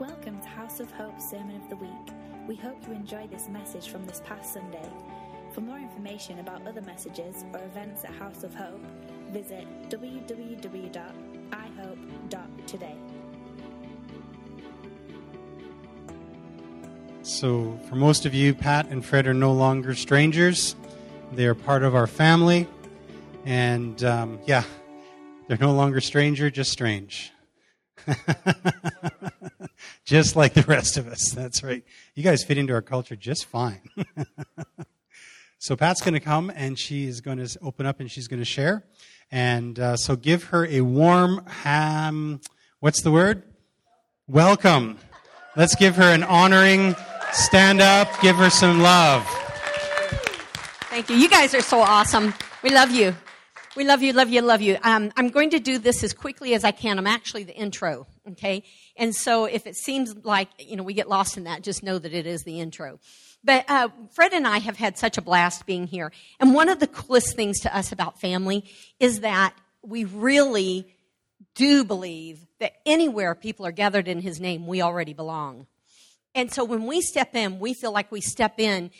Welcome to House of Hope Sermon of the Week. We hope you enjoy this message from this past Sunday. For more information about other messages or events at House of Hope, visit www.ihope.today. So, for most of you, Pat and Fred are no longer strangers. They are part of our family. And um, yeah, they're no longer stranger, just strange. just like the rest of us. That's right. You guys fit into our culture just fine. so Pat's going to come and she is going to open up and she's going to share. And uh, so give her a warm ham. What's the word? Welcome. Let's give her an honoring stand up. Give her some love. Thank you. You guys are so awesome. We love you. We love you, love you, love you. Um, I'm going to do this as quickly as I can. I'm actually the intro, okay? And so if it seems like, you know, we get lost in that, just know that it is the intro. But uh, Fred and I have had such a blast being here. And one of the coolest things to us about family is that we really do believe that anywhere people are gathered in his name, we already belong. And so when we step in, we feel like we step in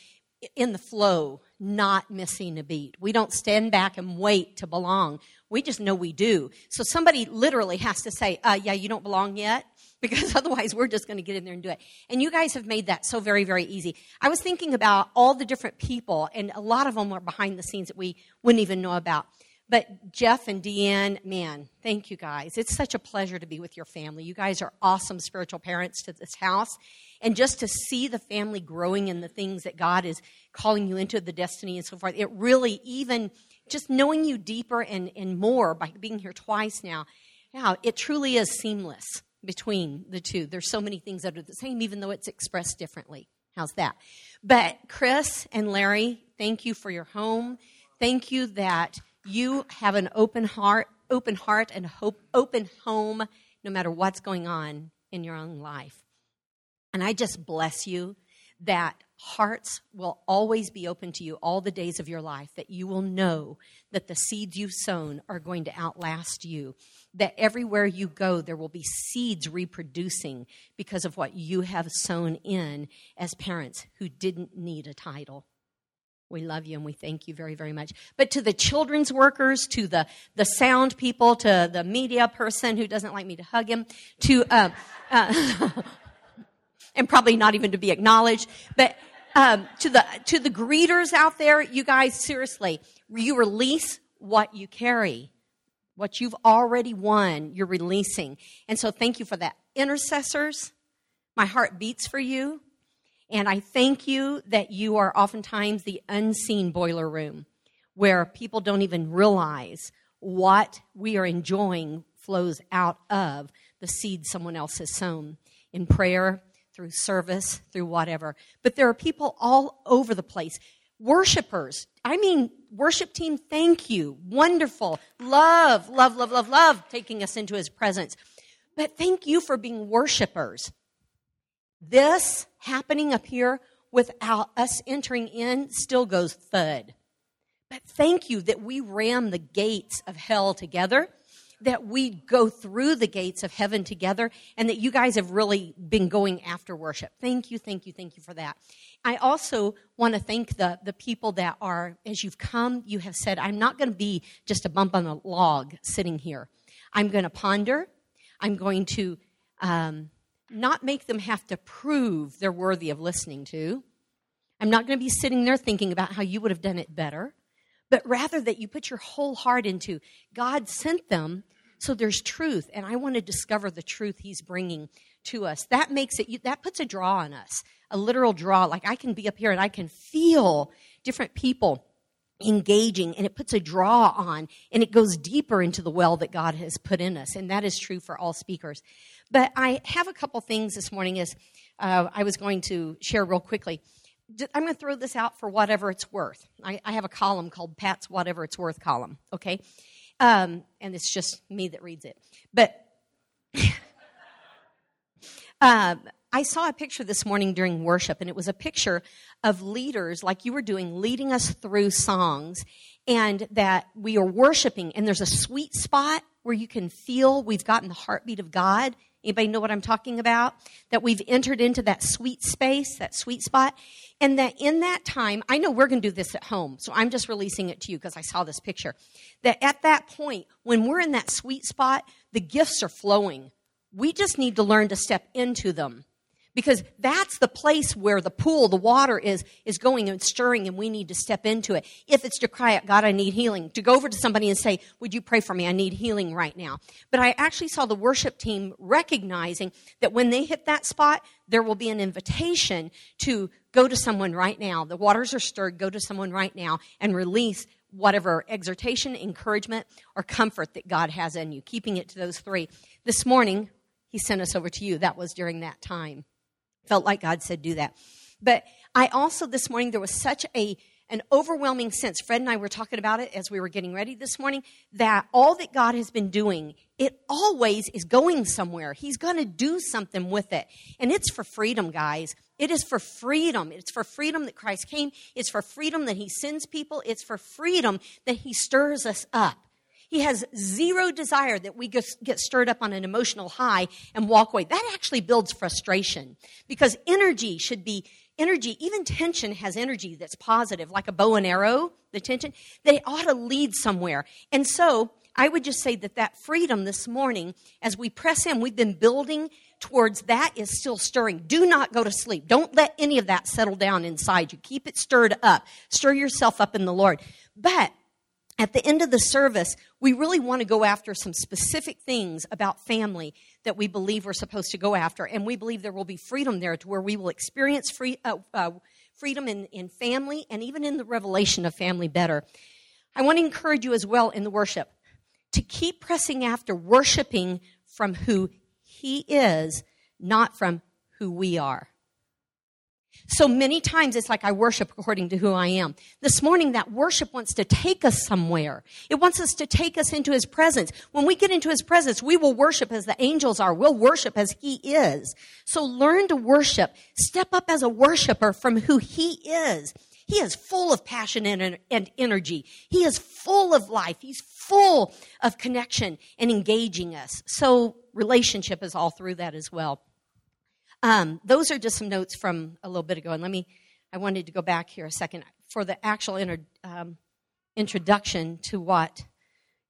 in the flow, not missing a beat. We don't stand back and wait to belong. We just know we do. So somebody literally has to say, uh, yeah, you don't belong yet. Because otherwise, we're just going to get in there and do it. And you guys have made that so very, very easy. I was thinking about all the different people, and a lot of them are behind the scenes that we wouldn't even know about. But Jeff and Deanne, man, thank you guys. It's such a pleasure to be with your family. You guys are awesome spiritual parents to this house. And just to see the family growing in the things that God is calling you into, the destiny and so forth, it really, even just knowing you deeper and, and more by being here twice now, yeah, it truly is seamless between the two. There's so many things that are the same, even though it's expressed differently. How's that? But Chris and Larry, thank you for your home. Thank you that you have an open heart, open heart and hope, open home, no matter what's going on in your own life. And I just bless you that hearts will always be open to you all the days of your life, that you will know that the seeds you've sown are going to outlast you, that everywhere you go, there will be seeds reproducing because of what you have sown in as parents who didn't need a title. We love you and we thank you very, very much. But to the children's workers, to the, the sound people, to the media person who doesn't like me to hug him, to, uh, uh, and probably not even to be acknowledged. But um, to the to the greeters out there, you guys, seriously, you release what you carry, what you've already won. You're releasing, and so thank you for that, intercessors. My heart beats for you, and I thank you that you are oftentimes the unseen boiler room, where people don't even realize what we are enjoying flows out of the seed someone else has sown in prayer through service, through whatever. But there are people all over the place. Worshippers. I mean, worship team, thank you. Wonderful. Love, love, love, love, love taking us into his presence. But thank you for being worshipers. This happening up here without us entering in still goes thud. But thank you that we ram the gates of hell together that we go through the gates of heaven together and that you guys have really been going after worship. Thank you, thank you, thank you for that. I also want to thank the, the people that are, as you've come, you have said, I'm not going to be just a bump on a log sitting here. I'm going to ponder. I'm going to um, not make them have to prove they're worthy of listening to. I'm not going to be sitting there thinking about how you would have done it better but rather that you put your whole heart into God sent them so there's truth, and I want to discover the truth He's bringing to us. That makes it, that puts a draw on us, a literal draw. Like I can be up here and I can feel different people engaging and it puts a draw on and it goes deeper into the well that God has put in us. And that is true for all speakers. But I have a couple things this morning as uh, I was going to share real quickly. I'm going to throw this out for whatever it's worth. I, I have a column called Pat's Whatever It's Worth column, okay? Um, and it's just me that reads it. But um, I saw a picture this morning during worship, and it was a picture of leaders like you were doing, leading us through songs, and that we are worshiping, and there's a sweet spot where you can feel we've gotten the heartbeat of God Anybody know what I'm talking about? That we've entered into that sweet space, that sweet spot. And that in that time, I know we're going to do this at home, so I'm just releasing it to you because I saw this picture. That at that point, when we're in that sweet spot, the gifts are flowing. We just need to learn to step into them because that's the place where the pool, the water is, is going and stirring and we need to step into it. If it's to cry out, God, I need healing, to go over to somebody and say, would you pray for me? I need healing right now. But I actually saw the worship team recognizing that when they hit that spot, there will be an invitation to go to someone right now. The waters are stirred. Go to someone right now and release whatever exhortation, encouragement, or comfort that God has in you, keeping it to those three. This morning, He sent us over to you. That was during that time. Felt like God said, do that. But I also, this morning, there was such a an overwhelming sense. Fred and I were talking about it as we were getting ready this morning that all that God has been doing, it always is going somewhere. He's going to do something with it. And it's for freedom, guys. It is for freedom. It's for freedom that Christ came. It's for freedom that He sends people. It's for freedom that He stirs us up. He has zero desire that we just get stirred up on an emotional high and walk away. That actually builds frustration because energy should be energy, even tension has energy that's positive, like a bow and arrow, the tension. They ought to lead somewhere. And so I would just say that that freedom this morning, as we press in, we've been building towards that is still stirring. Do not go to sleep. Don't let any of that settle down inside you. Keep it stirred up. Stir yourself up in the Lord. But at the end of the service, we really want to go after some specific things about family that we believe we're supposed to go after. And we believe there will be freedom there to where we will experience free, uh, uh, freedom in, in family and even in the revelation of family better. I want to encourage you as well in the worship to keep pressing after worshiping from who He is, not from who we are. So many times it's like I worship according to who I am. This morning, that worship wants to take us somewhere. It wants us to take us into His presence. When we get into His presence, we will worship as the angels are. We'll worship as He is. So learn to worship. Step up as a worshiper from who He is. He is full of passion and, and energy. He is full of life. He's full of connection and engaging us. So relationship is all through that as well. Um, those are just some notes from a little bit ago. And let me, I wanted to go back here a second for the actual inter, um, introduction to what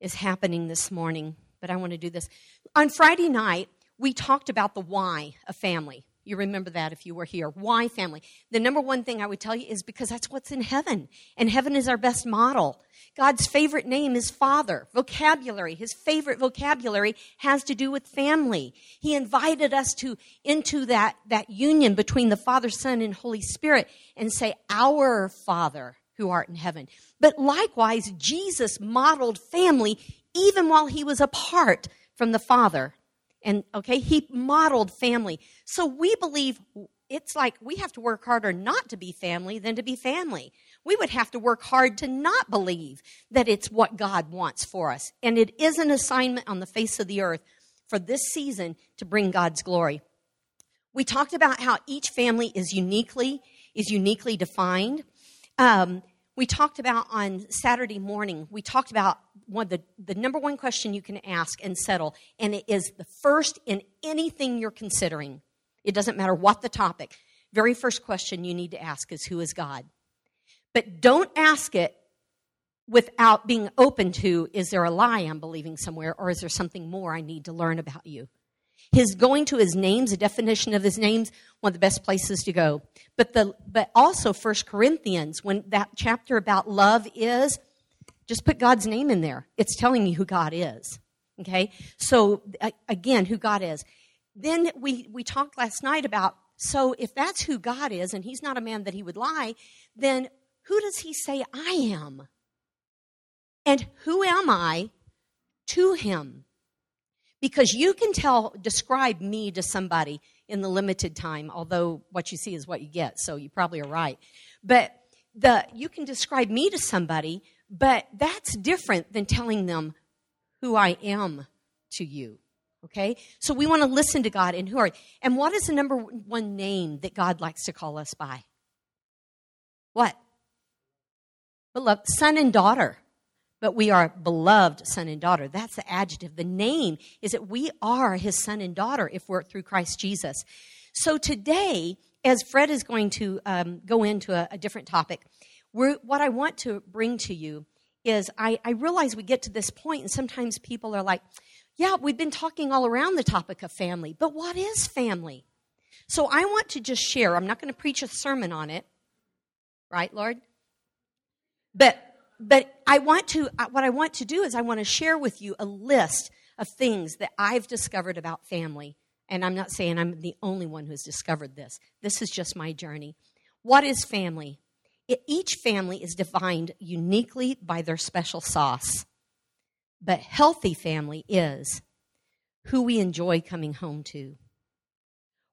is happening this morning. But I want to do this. On Friday night, we talked about the why of family. You remember that if you were here. Why family? The number one thing I would tell you is because that's what's in heaven. And heaven is our best model. God's favorite name is Father. Vocabulary, his favorite vocabulary has to do with family. He invited us to into that, that union between the Father, Son, and Holy Spirit and say, Our Father who art in heaven. But likewise, Jesus modeled family even while he was apart from the Father and okay, he modeled family. So we believe it's like we have to work harder not to be family than to be family. We would have to work hard to not believe that it's what God wants for us. And it is an assignment on the face of the earth for this season to bring God's glory. We talked about how each family is uniquely is uniquely defined. Um, we talked about on Saturday morning, we talked about one the, the number one question you can ask and settle, and it is the first in anything you're considering. It doesn't matter what the topic. Very first question you need to ask is who is God? But don't ask it without being open to is there a lie I'm believing somewhere, or is there something more I need to learn about you? His going to his names, a definition of his names, one of the best places to go. But the but also First Corinthians, when that chapter about love is, just put God's name in there. It's telling you who God is. Okay? So again, who God is. Then we we talked last night about so if that's who God is and he's not a man that he would lie, then who does he say I am? And who am I to him? Because you can tell, describe me to somebody in the limited time, although what you see is what you get, so you probably are right. But the, you can describe me to somebody, but that's different than telling them who I am to you. Okay? So we want to listen to God and who are. And what is the number one name that God likes to call us by? What? Beloved, son and daughter but we are beloved son and daughter. That's the adjective. The name is that we are his son and daughter if we're through Christ Jesus. So today, as Fred is going to um, go into a, a different topic, what I want to bring to you is I, I realize we get to this point, and sometimes people are like, yeah, we've been talking all around the topic of family, but what is family? So I want to just share. I'm not going to preach a sermon on it, right, Lord? But but I want to uh, what I want to do is I want to share with you a list of things that I've discovered about family. And I'm not saying I'm the only one who's discovered this. This is just my journey. What is family? It, each family is defined uniquely by their special sauce. But healthy family is who we enjoy coming home to,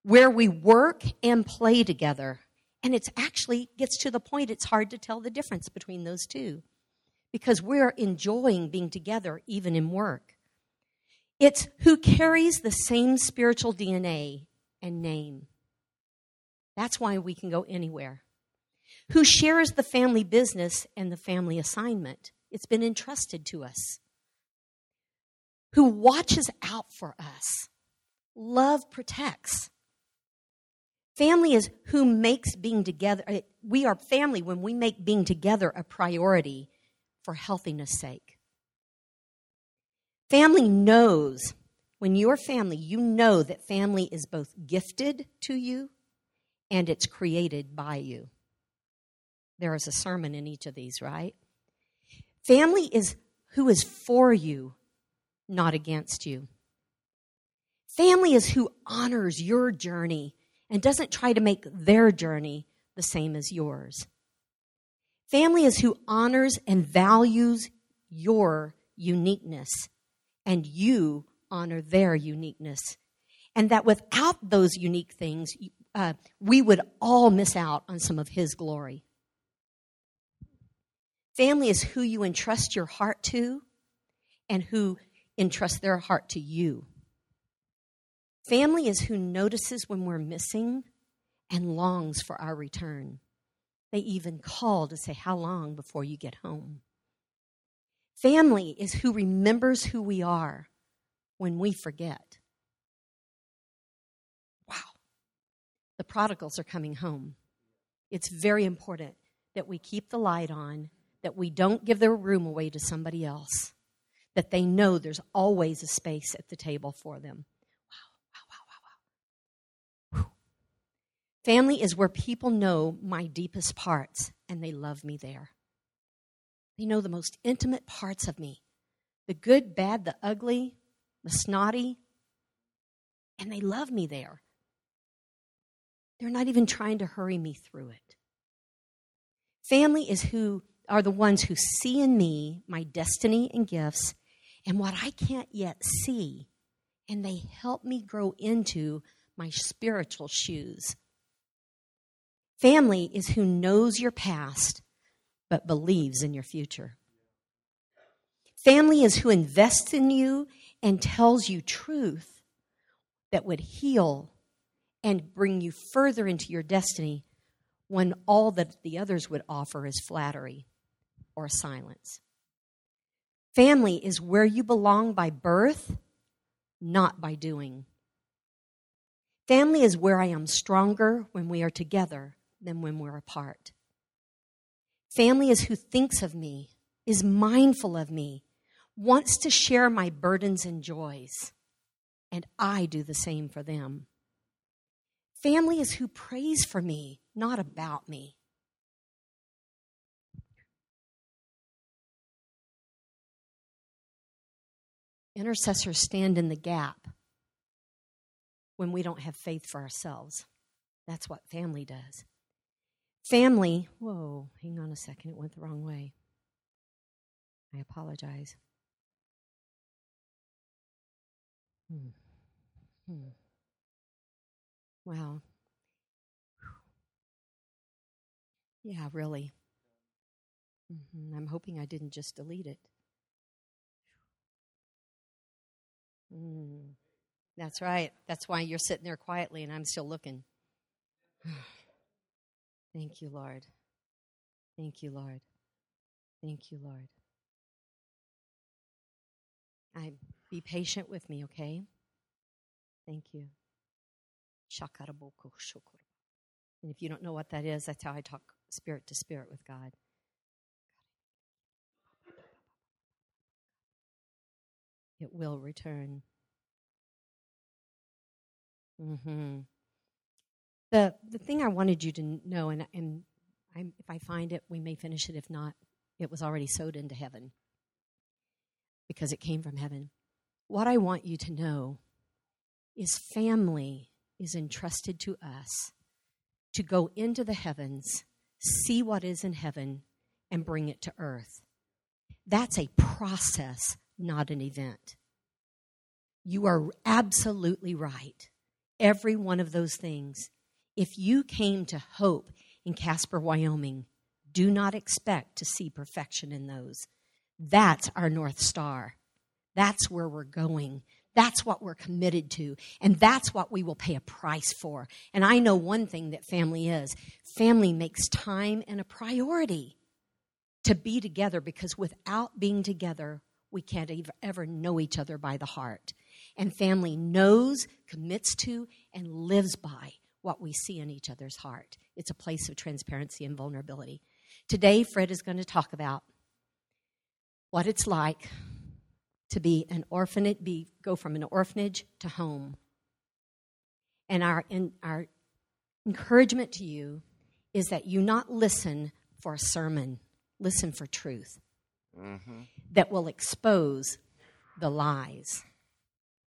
where we work and play together. And it's actually gets to the point it's hard to tell the difference between those two because we're enjoying being together even in work. It's who carries the same spiritual DNA and name. That's why we can go anywhere. Who shares the family business and the family assignment? It's been entrusted to us who watches out for us. Love protects. Family is who makes being together. We are family when we make being together a priority for healthiness' sake. Family knows, when you're family, you know that family is both gifted to you and it's created by you. There is a sermon in each of these, right? Family is who is for you not against you. Family is who honors your journey and doesn't try to make their journey the same as yours. Family is who honors and values your uniqueness, and you honor their uniqueness. And that without those unique things, uh, we would all miss out on some of His glory. Family is who you entrust your heart to and who entrust their heart to you. Family is who notices when we're missing and longs for our return. They even call to say, How long before you get home? Family is who remembers who we are when we forget. Wow. The prodigals are coming home. It's very important that we keep the light on, that we don't give their room away to somebody else that they know there's always a space at the table for them. Wow, wow, wow, wow, wow. Family is where people know my deepest parts and they love me there. They know the most intimate parts of me the good, bad, the ugly, the snotty, and they love me there. They're not even trying to hurry me through it. Family is who are the ones who see in me my destiny and gifts and what I can't yet see, and they help me grow into my spiritual shoes. Family is who knows your past but believes in your future. Family is who invests in you and tells you truth that would heal and bring you further into your destiny when all that the others would offer is flattery or silence. Family is where you belong by birth, not by doing. Family is where I am stronger when we are together than when we're apart. Family is who thinks of me, is mindful of me, wants to share my burdens and joys, and I do the same for them. Family is who prays for me, not about me. Intercessors stand in the gap when we don't have faith for ourselves. That's what family does. Family, whoa, hang on a second, it went the wrong way. I apologize. Hmm. Hmm. Wow. Yeah, really. Mm-hmm. I'm hoping I didn't just delete it. Mm, that's right. That's why you're sitting there quietly and I'm still looking. Thank you, Lord. Thank you, Lord. Thank you, Lord. I be patient with me, okay? Thank you. Shakaraboko shokoro. And if you don't know what that is, that's how I talk spirit to spirit with God. It will return. Mm-hmm. The the thing I wanted you to know, and, and I, if I find it, we may finish it. If not, it was already sowed into heaven because it came from heaven. What I want you to know is family is entrusted to us to go into the heavens, see what is in heaven, and bring it to earth. That's a process, not an event. You are absolutely right. Every one of those things. If you came to Hope in Casper, Wyoming, do not expect to see perfection in those. That's our North Star. That's where we're going. That's what we're committed to. And that's what we will pay a price for. And I know one thing that family is family makes time and a priority to be together because without being together, we can't ever know each other by the heart. And family knows, commits to, and lives by what we see in each other's heart. It's a place of transparency and vulnerability. Today, Fred is going to talk about what it's like to be an orphanage, be, go from an orphanage to home. And our, in, our encouragement to you is that you not listen for a sermon, listen for truth mm-hmm. that will expose the lies.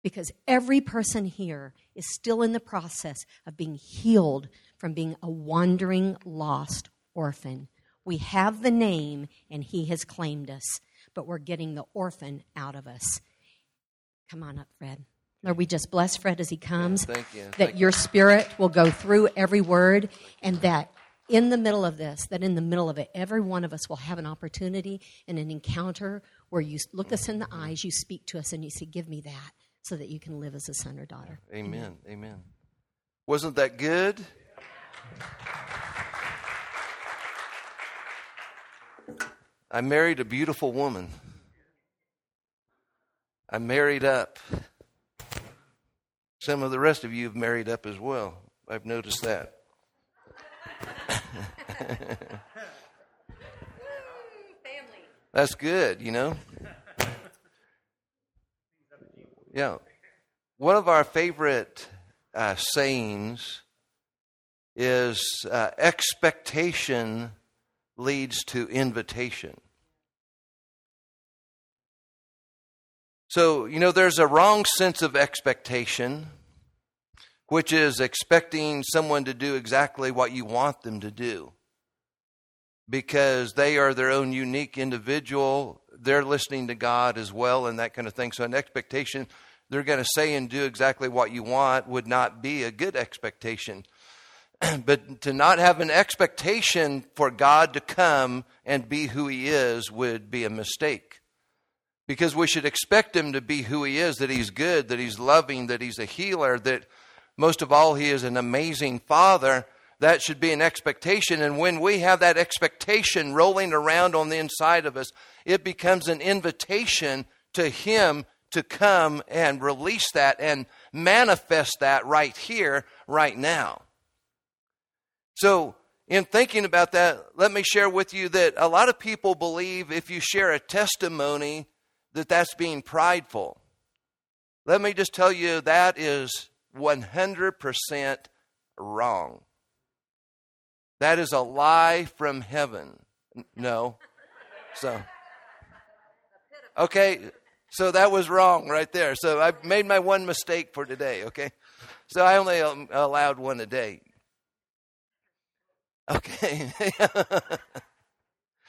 Because every person here is still in the process of being healed from being a wandering, lost orphan. We have the name, and He has claimed us but we're getting the orphan out of us. Come on up, Fred. Lord, we just bless Fred as he comes. Yeah, thank you. That thank your spirit will go through every word, and that in the middle of this, that in the middle of it, every one of us will have an opportunity and an encounter where you look us in the eyes, you speak to us, and you say, Give me that, so that you can live as a son or daughter. Amen. Amen. Amen. Wasn't that good? I married a beautiful woman. I married up. Some of the rest of you have married up as well. I've noticed that. That's good, you know? Yeah. One of our favorite uh, sayings is uh, expectation leads to invitation. So, you know, there's a wrong sense of expectation, which is expecting someone to do exactly what you want them to do because they are their own unique individual. They're listening to God as well and that kind of thing. So, an expectation they're going to say and do exactly what you want would not be a good expectation. but to not have an expectation for God to come and be who He is would be a mistake because we should expect him to be who he is that he's good, that he's loving, that he's a healer, that most of all, he is an amazing father. That should be an expectation. And when we have that expectation rolling around on the inside of us, it becomes an invitation to him to come and release that and manifest that right here, right now. So, in thinking about that, let me share with you that a lot of people believe if you share a testimony, that that's being prideful. Let me just tell you that is 100% wrong. That is a lie from heaven. No. So, okay, so that was wrong right there. So I made my one mistake for today, okay? So I only um, allowed one a day. Okay.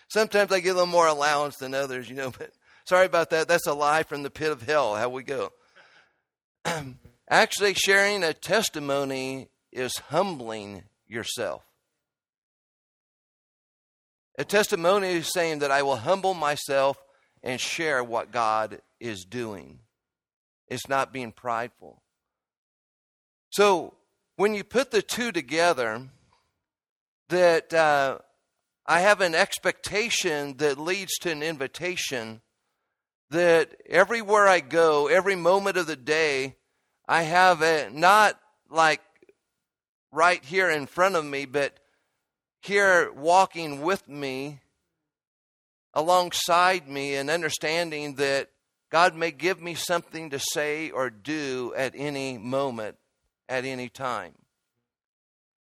Sometimes I get a little more allowance than others, you know, but Sorry about that. That's a lie from the pit of hell. How we go. Actually, sharing a testimony is humbling yourself. A testimony is saying that I will humble myself and share what God is doing. It's not being prideful. So, when you put the two together, that uh, I have an expectation that leads to an invitation that everywhere I go, every moment of the day, I have a not like right here in front of me, but here walking with me, alongside me, and understanding that God may give me something to say or do at any moment, at any time.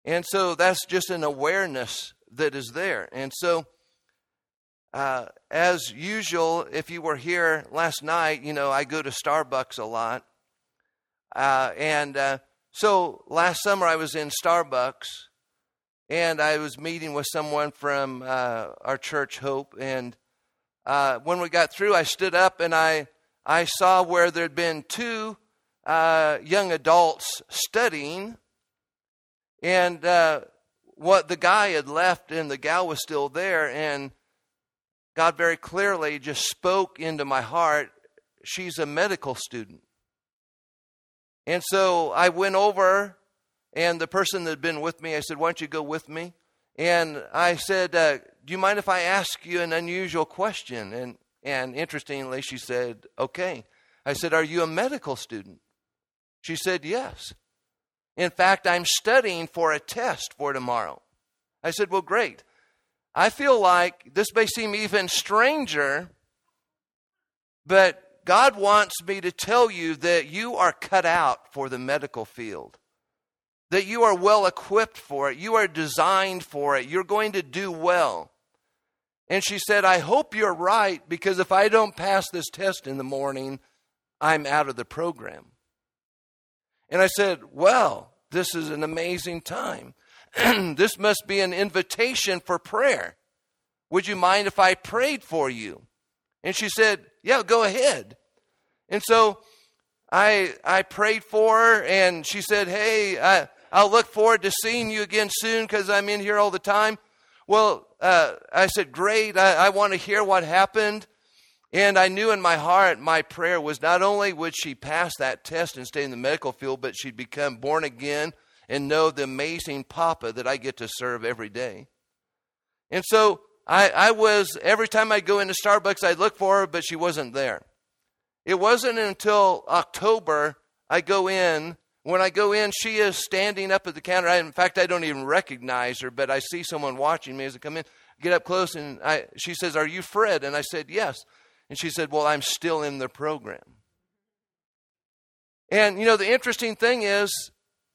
And so that's just an awareness that is there. And so, uh, as usual, if you were here last night, you know, I go to Starbucks a lot. Uh, and uh, so last summer I was in Starbucks and I was meeting with someone from uh, our church, Hope. And uh, when we got through, I stood up and I, I saw where there'd been two uh, young adults studying. And what the guy had left and the gal was still there. And God very clearly just spoke into my heart she's a medical student. And so I went over, and the person that had been with me, I said, Why don't you go with me? And I said, uh, Do you mind if I ask you an unusual question? And, and interestingly, she said, Okay. I said, Are you a medical student? She said, Yes. In fact, I'm studying for a test for tomorrow. I said, Well, great. I feel like this may seem even stranger, but God wants me to tell you that you are cut out for the medical field, that you are well equipped for it, you are designed for it, you're going to do well. And she said, I hope you're right because if I don't pass this test in the morning, I'm out of the program. And I said, Well, this is an amazing time. this must be an invitation for prayer. Would you mind if I prayed for you? And she said, Yeah, go ahead. And so I, I prayed for her, and she said, Hey, I, I'll look forward to seeing you again soon because I'm in here all the time. Well, uh, I said, Great. I, I want to hear what happened. And I knew in my heart, my prayer was not only would she pass that test and stay in the medical field, but she'd become born again and know the amazing Papa that I get to serve every day. And so I, I was, every time I'd go into Starbucks, I'd look for her, but she wasn't there. It wasn't until October I go in. When I go in, she is standing up at the counter. I, in fact, I don't even recognize her, but I see someone watching me as I come in. Get up close, and I, she says, Are you Fred? And I said, Yes. And she said, Well, I'm still in the program. And, you know, the interesting thing is,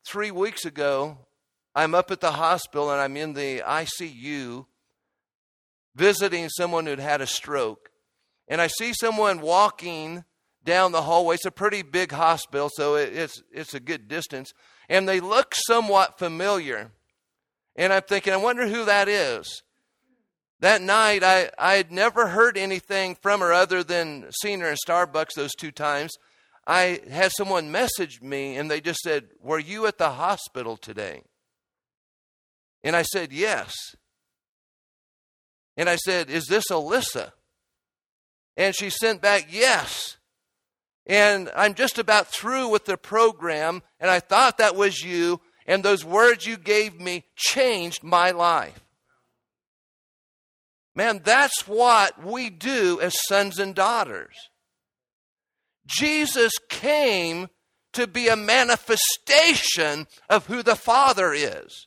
three weeks ago, I'm up at the hospital and I'm in the ICU visiting someone who'd had a stroke. And I see someone walking down the hallway. It's a pretty big hospital, so it's, it's a good distance. And they look somewhat familiar. And I'm thinking, I wonder who that is. That night, I, I had never heard anything from her other than seeing her in Starbucks those two times. I had someone message me and they just said, Were you at the hospital today? And I said, Yes. And I said, Is this Alyssa? And she sent back, Yes. And I'm just about through with the program, and I thought that was you, and those words you gave me changed my life. Man, that's what we do as sons and daughters. Jesus came to be a manifestation of who the Father is.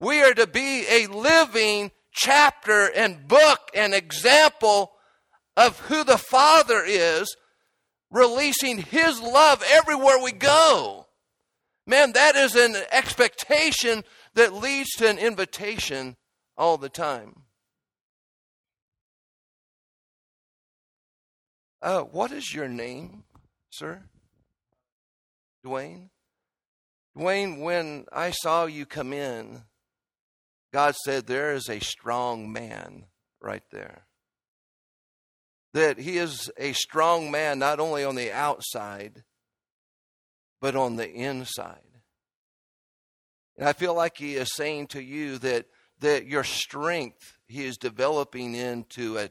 We are to be a living chapter and book and example of who the Father is, releasing His love everywhere we go. Man, that is an expectation that leads to an invitation all the time. Uh, what is your name, sir? Dwayne? Dwayne, when I saw you come in, God said, There is a strong man right there. That he is a strong man not only on the outside, but on the inside. And I feel like he is saying to you that, that your strength he is developing into a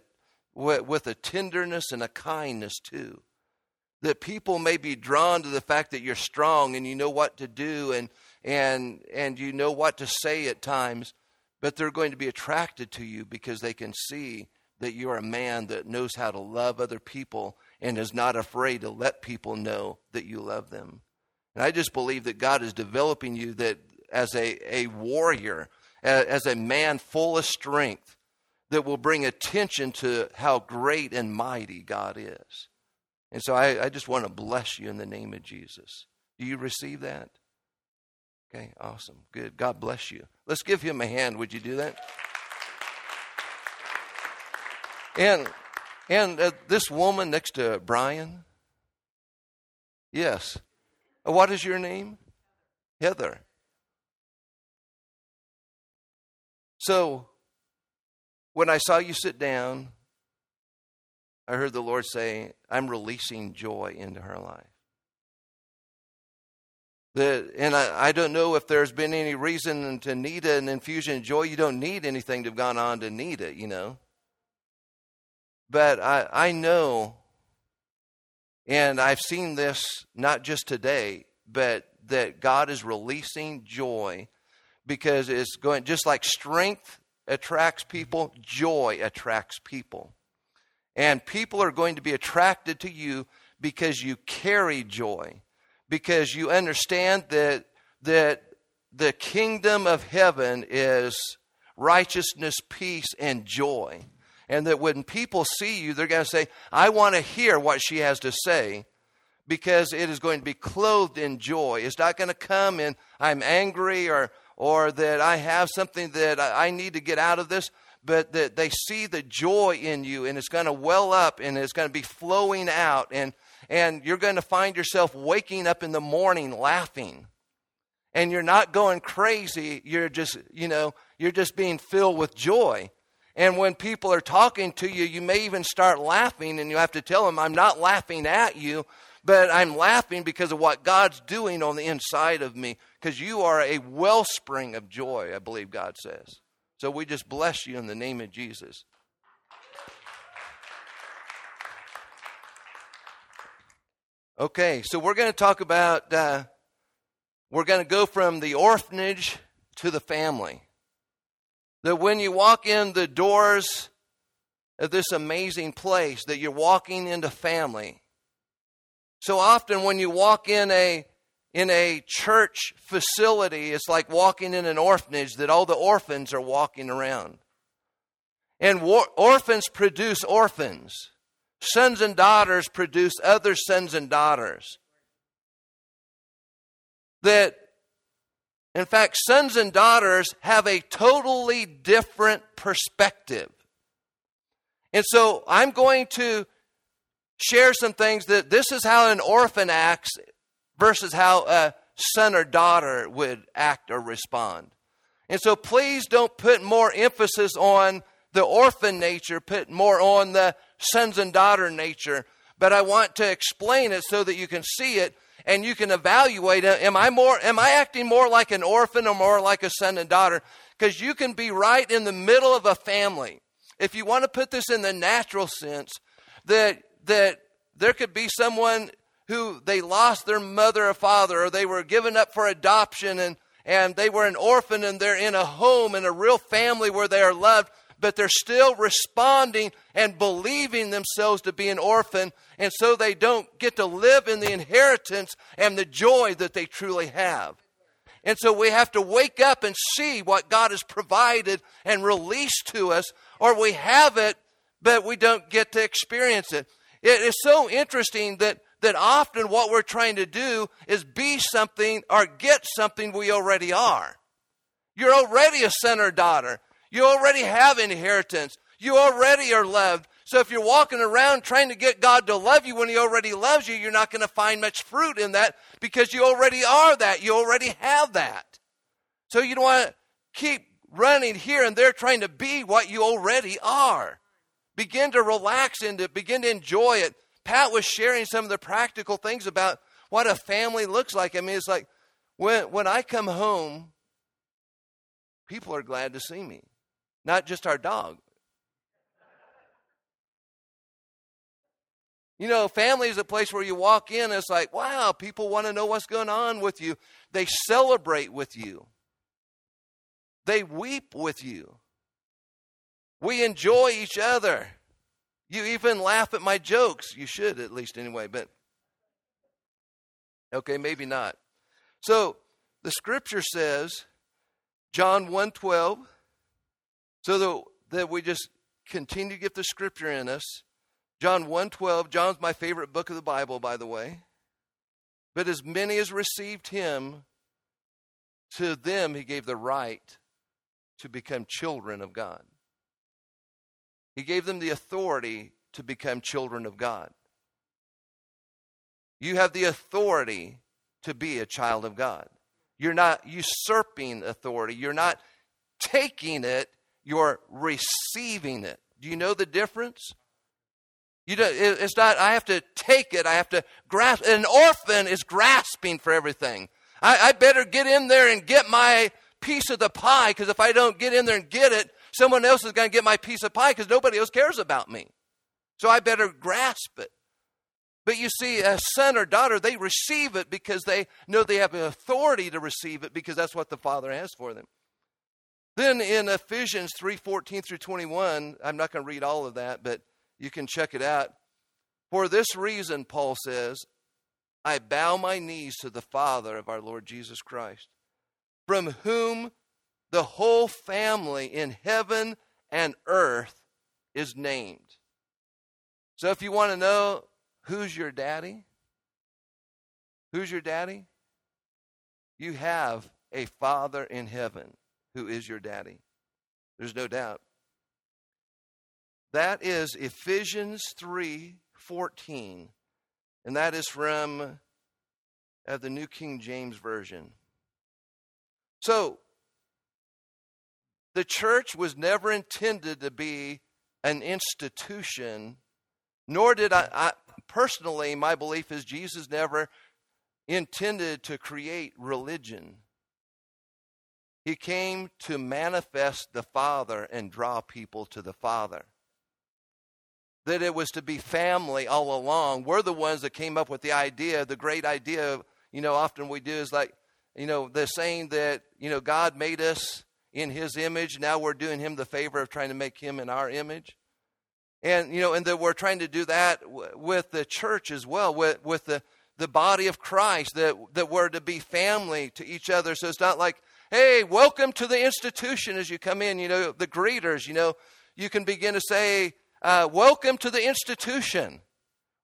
with a tenderness and a kindness too. That people may be drawn to the fact that you're strong and you know what to do and and and you know what to say at times, but they're going to be attracted to you because they can see that you're a man that knows how to love other people and is not afraid to let people know that you love them. And I just believe that God is developing you that as a, a warrior, as a man full of strength that will bring attention to how great and mighty God is. And so I, I just want to bless you in the name of Jesus. Do you receive that? Okay, awesome. Good. God bless you. Let's give him a hand. Would you do that? And and uh, this woman next to Brian. Yes. Uh, what is your name? Heather. So when I saw you sit down, I heard the Lord say, I'm releasing joy into her life. That, and I, I don't know if there's been any reason to need an infusion of joy. You don't need anything to have gone on to need it, you know. But I, I know, and I've seen this not just today, but that God is releasing joy because it's going just like strength attracts people, joy attracts people. And people are going to be attracted to you because you carry joy, because you understand that, that the kingdom of heaven is righteousness, peace, and joy. And that when people see you, they're going to say, I want to hear what she has to say because it is going to be clothed in joy. It's not going to come in, I'm angry or, or that I have something that I need to get out of this but that they see the joy in you and it's going to well up and it's going to be flowing out and and you're going to find yourself waking up in the morning laughing and you're not going crazy you're just you know you're just being filled with joy and when people are talking to you you may even start laughing and you have to tell them i'm not laughing at you but i'm laughing because of what god's doing on the inside of me because you are a wellspring of joy i believe god says so we just bless you in the name of Jesus. Okay, so we're going to talk about, uh, we're going to go from the orphanage to the family. That when you walk in the doors of this amazing place, that you're walking into family. So often when you walk in a in a church facility, it's like walking in an orphanage that all the orphans are walking around. And war- orphans produce orphans. Sons and daughters produce other sons and daughters. That, in fact, sons and daughters have a totally different perspective. And so I'm going to share some things that this is how an orphan acts versus how a son or daughter would act or respond. And so please don't put more emphasis on the orphan nature, put more on the sons and daughter nature. But I want to explain it so that you can see it and you can evaluate. Uh, am I more am I acting more like an orphan or more like a son and daughter? Because you can be right in the middle of a family. If you want to put this in the natural sense, that that there could be someone who they lost their mother or father or they were given up for adoption and, and they were an orphan and they're in a home in a real family where they are loved, but they're still responding and believing themselves to be an orphan. And so they don't get to live in the inheritance and the joy that they truly have. And so we have to wake up and see what God has provided and released to us, or we have it, but we don't get to experience it. It is so interesting that that often what we're trying to do is be something or get something we already are. You're already a son or daughter. You already have inheritance. You already are loved. So if you're walking around trying to get God to love you when He already loves you, you're not going to find much fruit in that because you already are that. You already have that. So you don't want to keep running here and there trying to be what you already are. Begin to relax into begin to enjoy it. Pat was sharing some of the practical things about what a family looks like. I mean, it's like when, when I come home, people are glad to see me, not just our dog. You know, family is a place where you walk in, it's like, wow, people want to know what's going on with you. They celebrate with you, they weep with you. We enjoy each other. You even laugh at my jokes. You should, at least, anyway, but okay, maybe not. So the scripture says, John 1:12, so that, that we just continue to get the scripture in us. John 1:12, John's my favorite book of the Bible, by the way. But as many as received him, to them he gave the right to become children of God. He gave them the authority to become children of God. You have the authority to be a child of God. You're not usurping authority. You're not taking it, you're receiving it. Do you know the difference? You know, it's not, I have to take it, I have to grasp. An orphan is grasping for everything. I, I better get in there and get my piece of the pie because if I don't get in there and get it, someone else is going to get my piece of pie because nobody else cares about me. So I better grasp it. But you see, a son or daughter, they receive it because they know they have authority to receive it because that's what the Father has for them. Then in Ephesians 3 14 through 21, I'm not going to read all of that, but you can check it out. For this reason, Paul says, I bow my knees to the Father of our Lord Jesus Christ, from whom the whole family in heaven and earth is named. So if you want to know who's your daddy, who's your daddy? You have a Father in heaven who is your daddy. There's no doubt. That is Ephesians 3:14 and that is from uh, the New King James Version. So, the church was never intended to be an institution, nor did I, I personally, my belief is Jesus never intended to create religion. He came to manifest the Father and draw people to the Father that it was to be family all along. We're the ones that came up with the idea, the great idea, you know, often we do is like, you know, the saying that, you know, God made us in his image. Now we're doing him the favor of trying to make him in our image. And, you know, and that we're trying to do that with the church as well, with, with the, the body of Christ, that, that we're to be family to each other. So it's not like, hey, welcome to the institution as you come in, you know, the greeters, you know, you can begin to say, uh, welcome to the institution.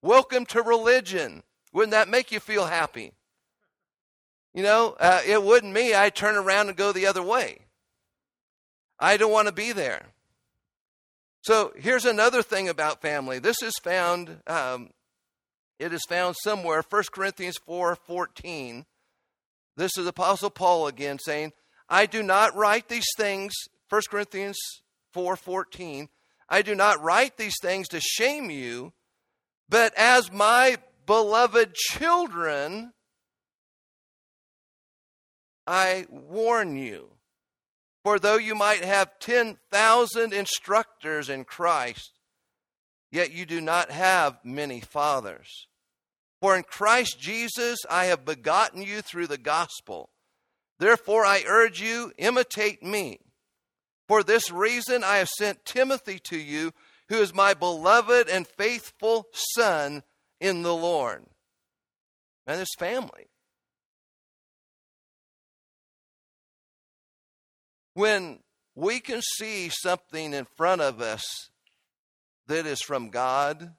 Welcome to religion. Wouldn't that make you feel happy? You know, uh, it wouldn't me. I'd turn around and go the other way. I don't want to be there. So here's another thing about family. This is found, um, it is found somewhere, 1 Corinthians 4 14. This is Apostle Paul again saying, I do not write these things, 1 Corinthians 4 14, I do not write these things to shame you, but as my beloved children, I warn you. For though you might have 10,000 instructors in Christ, yet you do not have many fathers. For in Christ Jesus I have begotten you through the gospel. Therefore I urge you, imitate me. For this reason, I have sent Timothy to you, who is my beloved and faithful son in the Lord. And his family. When we can see something in front of us that is from God,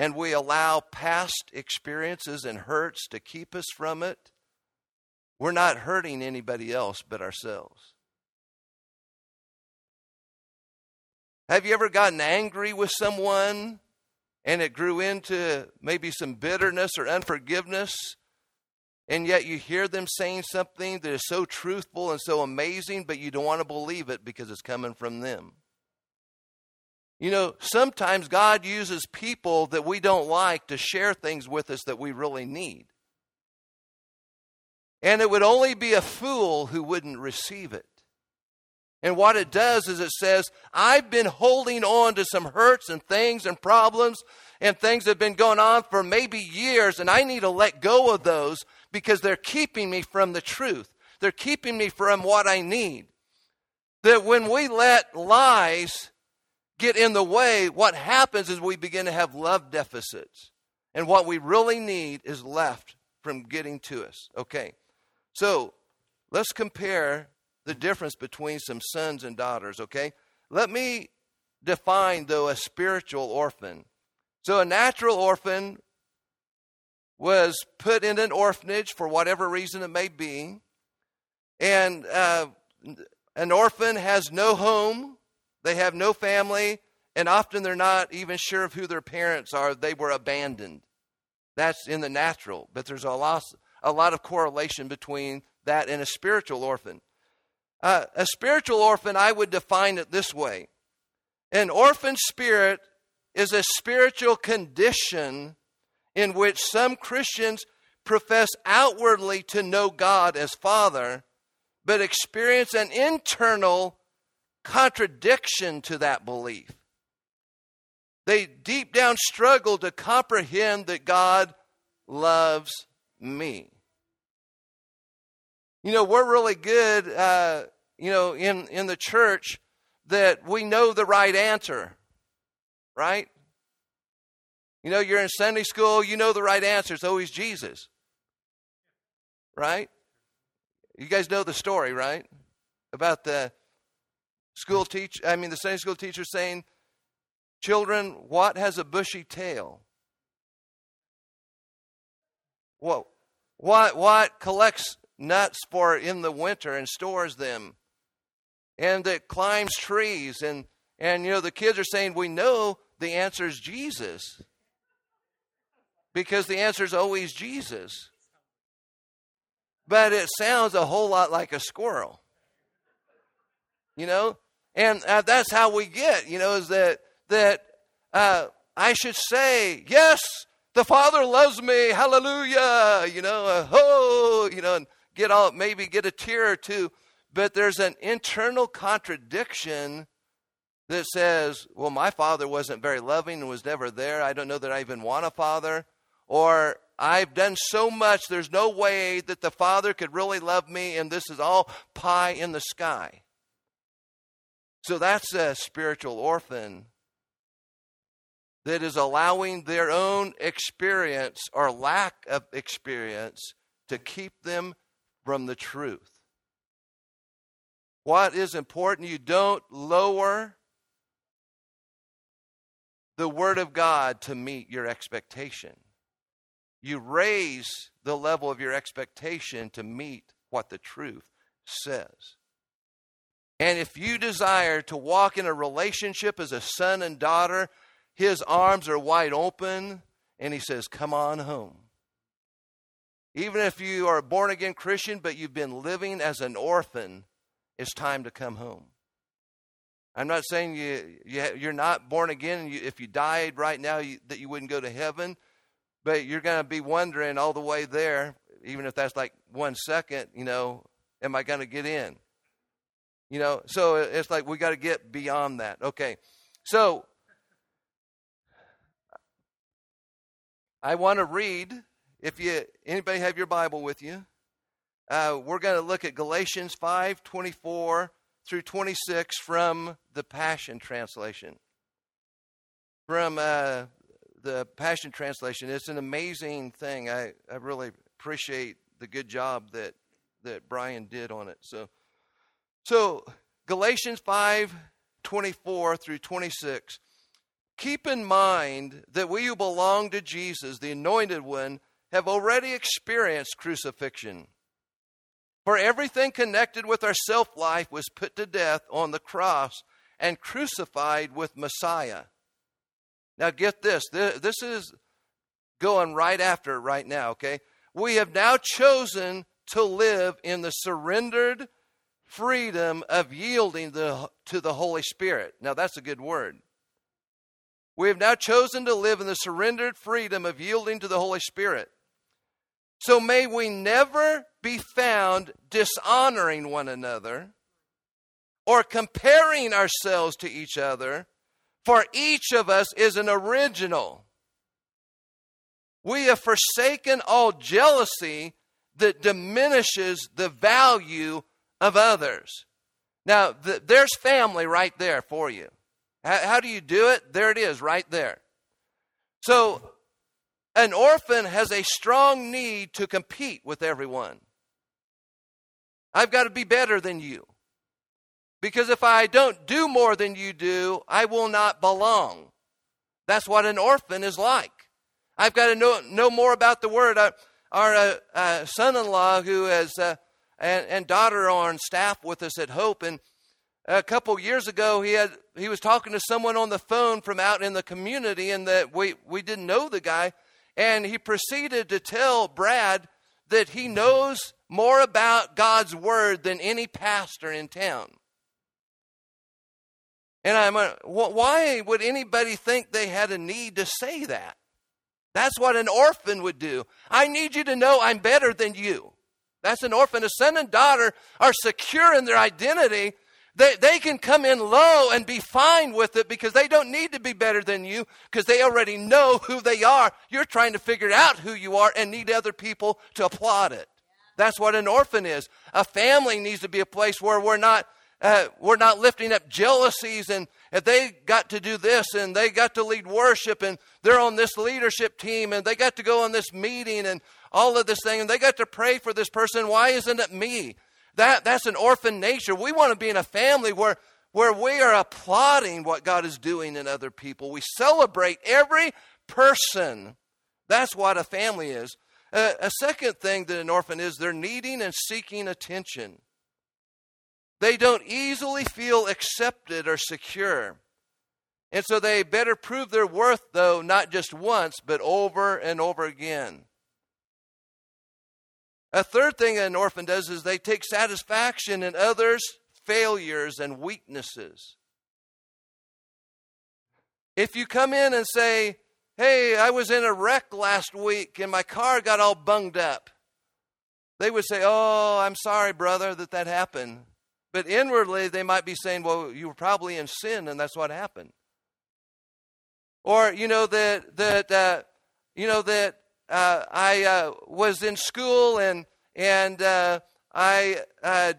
and we allow past experiences and hurts to keep us from it, we're not hurting anybody else but ourselves. Have you ever gotten angry with someone and it grew into maybe some bitterness or unforgiveness? And yet you hear them saying something that is so truthful and so amazing, but you don't want to believe it because it's coming from them. You know, sometimes God uses people that we don't like to share things with us that we really need. And it would only be a fool who wouldn't receive it. And what it does is it says, I've been holding on to some hurts and things and problems and things that have been going on for maybe years, and I need to let go of those because they're keeping me from the truth. They're keeping me from what I need. that when we let lies get in the way, what happens is we begin to have love deficits. And what we really need is left from getting to us. Okay, so let's compare the difference between some sons and daughters, okay? Let me define, though, a spiritual orphan. So a natural orphan was put in an orphanage for whatever reason it may be. And uh, an orphan has no home, they have no family, and often they're not even sure of who their parents are. They were abandoned. That's in the natural, but there's a lot, a lot of correlation between that and a spiritual orphan. Uh, a spiritual orphan, I would define it this way an orphan spirit is a spiritual condition in which some Christians profess outwardly to know God as Father, but experience an internal contradiction to that belief. They deep down struggle to comprehend that God loves me. You know, we're really good, uh, you know, in, in the church that we know the right answer, right? You know, you're in Sunday school, you know the right answer. It's always Jesus. Right? You guys know the story, right? About the school teacher, I mean, the Sunday school teacher saying, Children, what has a bushy tail? What, what, what collects nuts for in the winter and stores them? And that climbs trees. And, and, you know, the kids are saying, We know the answer is Jesus because the answer is always Jesus. But it sounds a whole lot like a squirrel. You know? And uh, that's how we get, you know, is that that uh, I should say, yes, the Father loves me, hallelujah, you know, uh, oh, you know, and get all maybe get a tear or two, but there's an internal contradiction that says, well, my father wasn't very loving and was never there. I don't know that I even want a father or I've done so much, there's no way that the Father could really love me, and this is all pie in the sky. So that's a spiritual orphan that is allowing their own experience or lack of experience to keep them from the truth. What is important, you don't lower the Word of God to meet your expectation you raise the level of your expectation to meet what the truth says. And if you desire to walk in a relationship as a son and daughter, his arms are wide open and he says, Come on home. Even if you are a born again Christian, but you've been living as an orphan, it's time to come home. I'm not saying you, you, are not born again. You, if you died right now, you, that you wouldn't go to heaven. But you're going to be wondering all the way there, even if that's like one second, you know, am I going to get in? You know, so it's like we got to get beyond that. Okay. So I want to read if you anybody have your Bible with you. Uh, we're going to look at Galatians 5 24 through 26 from the Passion Translation. From uh, the Passion Translation. It's an amazing thing. I, I really appreciate the good job that, that Brian did on it. So, so Galatians 5 24 through 26. Keep in mind that we who belong to Jesus, the Anointed One, have already experienced crucifixion. For everything connected with our self life was put to death on the cross and crucified with Messiah. Now, get this. This is going right after right now, okay? We have now chosen to live in the surrendered freedom of yielding the, to the Holy Spirit. Now, that's a good word. We have now chosen to live in the surrendered freedom of yielding to the Holy Spirit. So may we never be found dishonoring one another or comparing ourselves to each other for each of us is an original. We have forsaken all jealousy that diminishes the value of others. Now, th- there's family right there for you. How do you do it? There it is, right there. So, an orphan has a strong need to compete with everyone. I've got to be better than you. Because if I don't do more than you do, I will not belong. That's what an orphan is like. I've got to know, know more about the word. Our, our uh, uh, son in law, who has, uh, and, and daughter are on staff with us at Hope, and a couple years ago he had he was talking to someone on the phone from out in the community and that we we didn't know the guy and he proceeded to tell Brad that he knows more about God's word than any pastor in town. And I'm why would anybody think they had a need to say that? That's what an orphan would do. I need you to know I'm better than you. That's an orphan. A son and daughter are secure in their identity. They, they can come in low and be fine with it because they don't need to be better than you because they already know who they are. You're trying to figure out who you are and need other people to applaud it. That's what an orphan is. A family needs to be a place where we're not uh, we're not lifting up jealousies and if they got to do this and they got to lead worship and they're on this leadership team and they got to go on this meeting and all of this thing and they got to pray for this person. Why isn't it me? That that's an orphan nature. We want to be in a family where where we are applauding what god is doing in other people. We celebrate every person. That's what a family is. Uh, a second thing that an orphan is they're needing and seeking attention. They don't easily feel accepted or secure. And so they better prove their worth, though, not just once, but over and over again. A third thing an orphan does is they take satisfaction in others' failures and weaknesses. If you come in and say, Hey, I was in a wreck last week and my car got all bunged up, they would say, Oh, I'm sorry, brother, that that happened. But inwardly, they might be saying, well, you were probably in sin and that's what happened. Or, you know, that, that uh, you know, that uh, I uh, was in school and, and uh, I uh,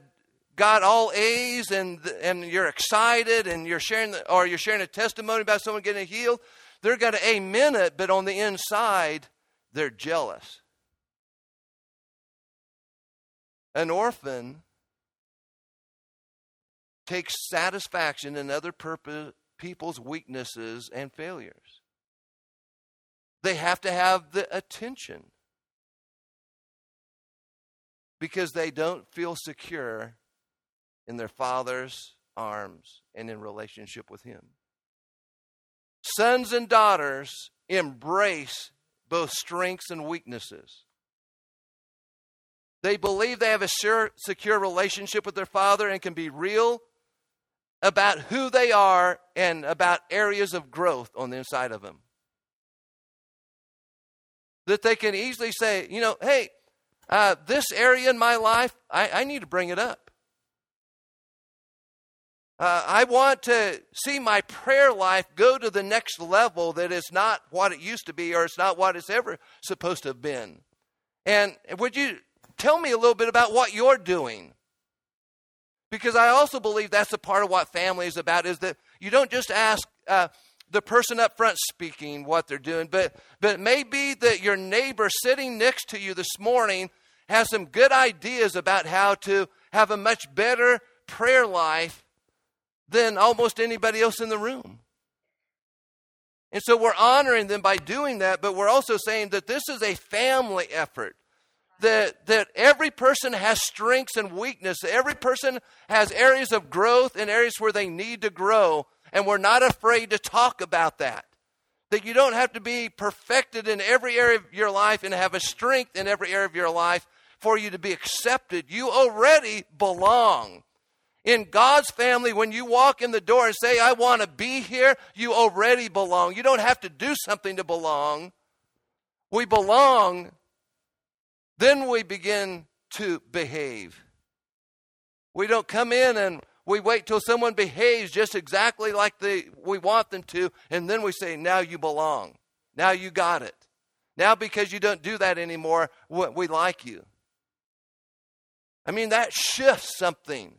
got all A's and, and you're excited and you're sharing, the, or you're sharing a testimony about someone getting healed. They're going to amen it, but on the inside, they're jealous. An orphan takes satisfaction in other purpose, people's weaknesses and failures. They have to have the attention because they don't feel secure in their father's arms and in relationship with him. Sons and daughters embrace both strengths and weaknesses. They believe they have a sure, secure relationship with their father and can be real about who they are and about areas of growth on the inside of them. That they can easily say, you know, hey, uh, this area in my life, I, I need to bring it up. Uh, I want to see my prayer life go to the next level that is not what it used to be or it's not what it's ever supposed to have been. And would you tell me a little bit about what you're doing? Because I also believe that's a part of what family is about is that you don't just ask uh, the person up front speaking what they're doing, but, but it may be that your neighbor sitting next to you this morning has some good ideas about how to have a much better prayer life than almost anybody else in the room. And so we're honoring them by doing that, but we're also saying that this is a family effort that, that every person has strengths and weakness. Every person has areas of growth and areas where they need to grow. And we're not afraid to talk about that. That you don't have to be perfected in every area of your life and have a strength in every area of your life for you to be accepted. You already belong. In God's family, when you walk in the door and say, I want to be here, you already belong. You don't have to do something to belong. We belong then we begin to behave. We don't come in and we wait till someone behaves just exactly like they, we want them to, and then we say, Now you belong. Now you got it. Now, because you don't do that anymore, we like you. I mean, that shifts something.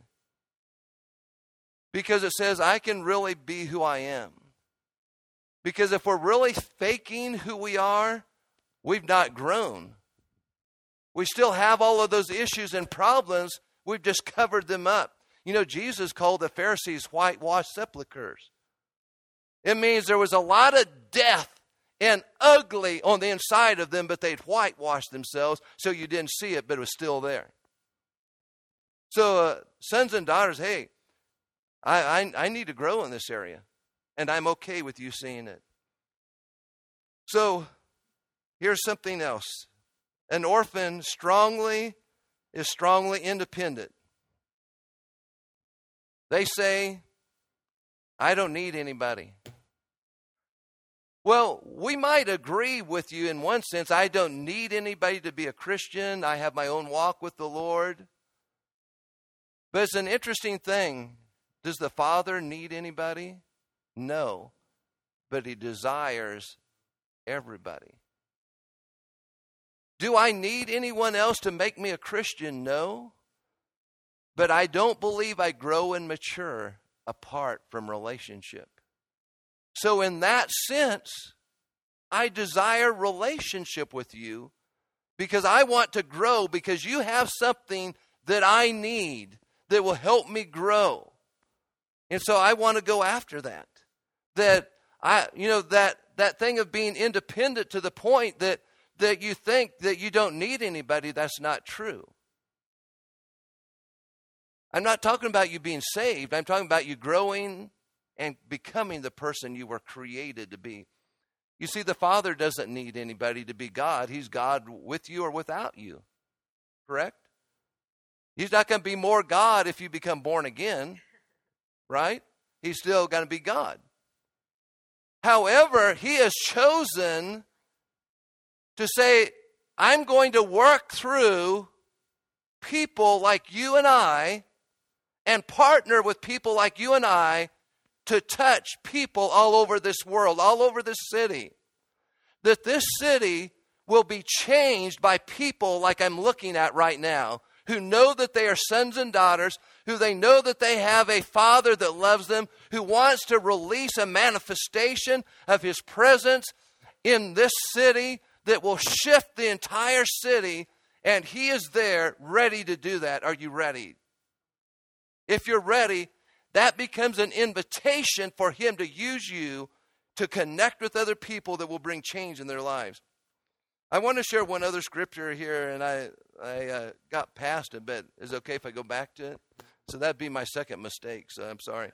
Because it says, I can really be who I am. Because if we're really faking who we are, we've not grown. We still have all of those issues and problems. We've just covered them up. You know, Jesus called the Pharisees whitewashed sepulchres. It means there was a lot of death and ugly on the inside of them, but they'd whitewashed themselves so you didn't see it, but it was still there. So, uh, sons and daughters, hey, I, I, I need to grow in this area, and I'm okay with you seeing it. So, here's something else an orphan strongly is strongly independent. They say, I don't need anybody. Well, we might agree with you in one sense. I don't need anybody to be a Christian. I have my own walk with the Lord. But it's an interesting thing. Does the Father need anybody? No. But He desires everybody. Do I need anyone else to make me a Christian? No. But I don't believe I grow and mature apart from relationship. So, in that sense, I desire relationship with you because I want to grow because you have something that I need that will help me grow. And so I want to go after that. That I you know that that thing of being independent to the point that that you think that you don't need anybody that's not true. I'm not talking about you being saved. I'm talking about you growing and becoming the person you were created to be. You see, the Father doesn't need anybody to be God. He's God with you or without you. Correct? He's not going to be more God if you become born again, right? He's still going to be God. However, He has chosen to say, I'm going to work through people like you and I and partner with people like you and I to touch people all over this world, all over this city. That this city will be changed by people like I'm looking at right now, who know that they are sons and daughters, who they know that they have a father that loves them, who wants to release a manifestation of his presence in this city that will shift the entire city, and he is there ready to do that. Are you ready? If you're ready, that becomes an invitation for Him to use you to connect with other people that will bring change in their lives. I want to share one other scripture here, and I, I uh, got past it, but is it okay if I go back to it? So that'd be my second mistake, so I'm sorry.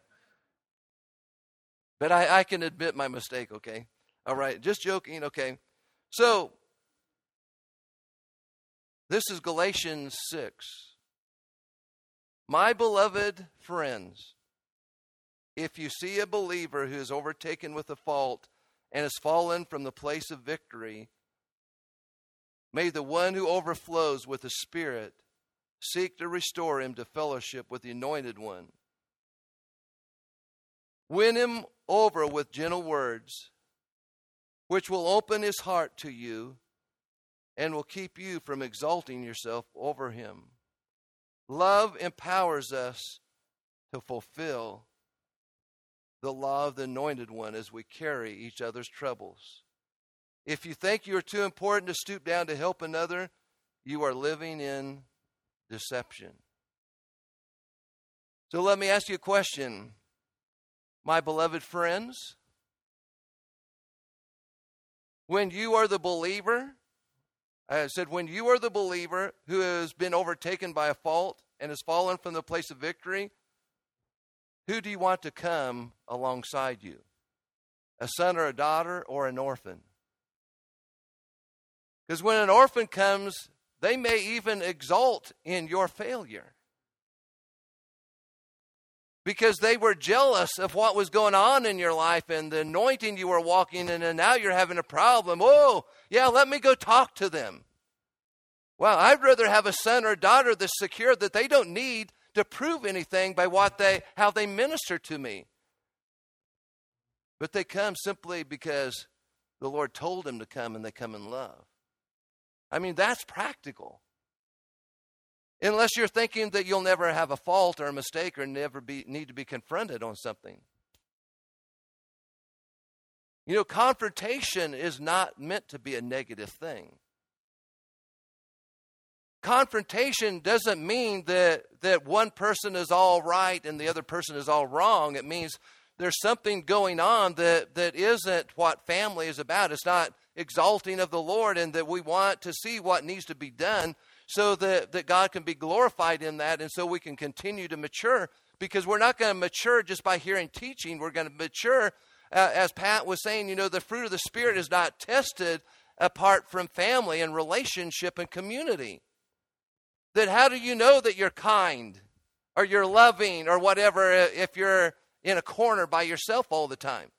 But I, I can admit my mistake, okay? All right, just joking, okay? So, this is Galatians 6. My beloved friends, if you see a believer who is overtaken with a fault and has fallen from the place of victory, may the one who overflows with the Spirit seek to restore him to fellowship with the Anointed One. Win him over with gentle words, which will open his heart to you and will keep you from exalting yourself over him. Love empowers us to fulfill the law of the anointed one as we carry each other's troubles. If you think you are too important to stoop down to help another, you are living in deception. So let me ask you a question, my beloved friends. When you are the believer, I said, when you are the believer who has been overtaken by a fault and has fallen from the place of victory, who do you want to come alongside you? A son or a daughter or an orphan? Because when an orphan comes, they may even exult in your failure. Because they were jealous of what was going on in your life and the anointing you were walking in, and now you're having a problem. Oh, yeah, let me go talk to them. Well, I'd rather have a son or daughter that's secure that they don't need to prove anything by what they how they minister to me. But they come simply because the Lord told them to come and they come in love. I mean, that's practical. Unless you're thinking that you'll never have a fault or a mistake or never be, need to be confronted on something. You know, confrontation is not meant to be a negative thing. Confrontation doesn't mean that, that one person is all right and the other person is all wrong. It means there's something going on that, that isn't what family is about. It's not exalting of the Lord, and that we want to see what needs to be done so that, that God can be glorified in that and so we can continue to mature because we're not going to mature just by hearing teaching. We're going to mature, uh, as Pat was saying, you know, the fruit of the Spirit is not tested apart from family and relationship and community. That how do you know that you're kind or you're loving or whatever if you're in a corner by yourself all the time?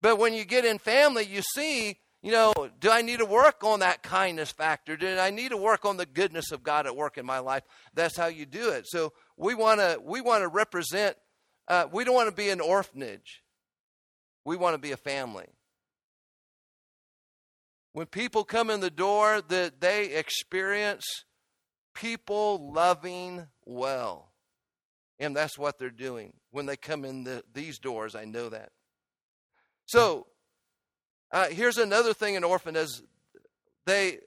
But when you get in family, you see you know, do I need to work on that kindness factor? Do I need to work on the goodness of God at work in my life? That's how you do it. So we want to we want to represent. Uh, we don't want to be an orphanage. We want to be a family. When people come in the door, that they experience people loving well, and that's what they're doing when they come in the, these doors. I know that. So uh, here's another thing in orphanages they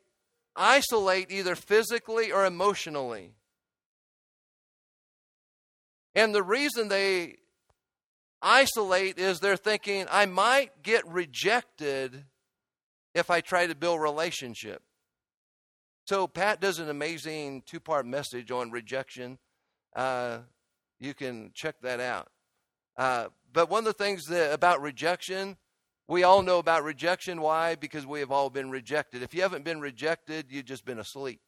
isolate either physically or emotionally. And the reason they isolate is they're thinking, I might get rejected if I try to build relationship. So Pat does an amazing two-part message on rejection. Uh, you can check that out. Uh, but one of the things that, about rejection we all know about rejection. Why? Because we have all been rejected. If you haven't been rejected, you've just been asleep.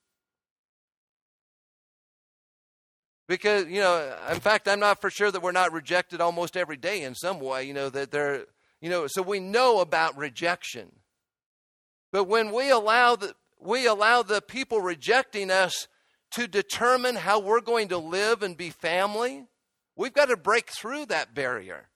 Because, you know, in fact, I'm not for sure that we're not rejected almost every day in some way, you know, that they're, you know, so we know about rejection. But when we allow the, we allow the people rejecting us to determine how we're going to live and be family, we've got to break through that barrier.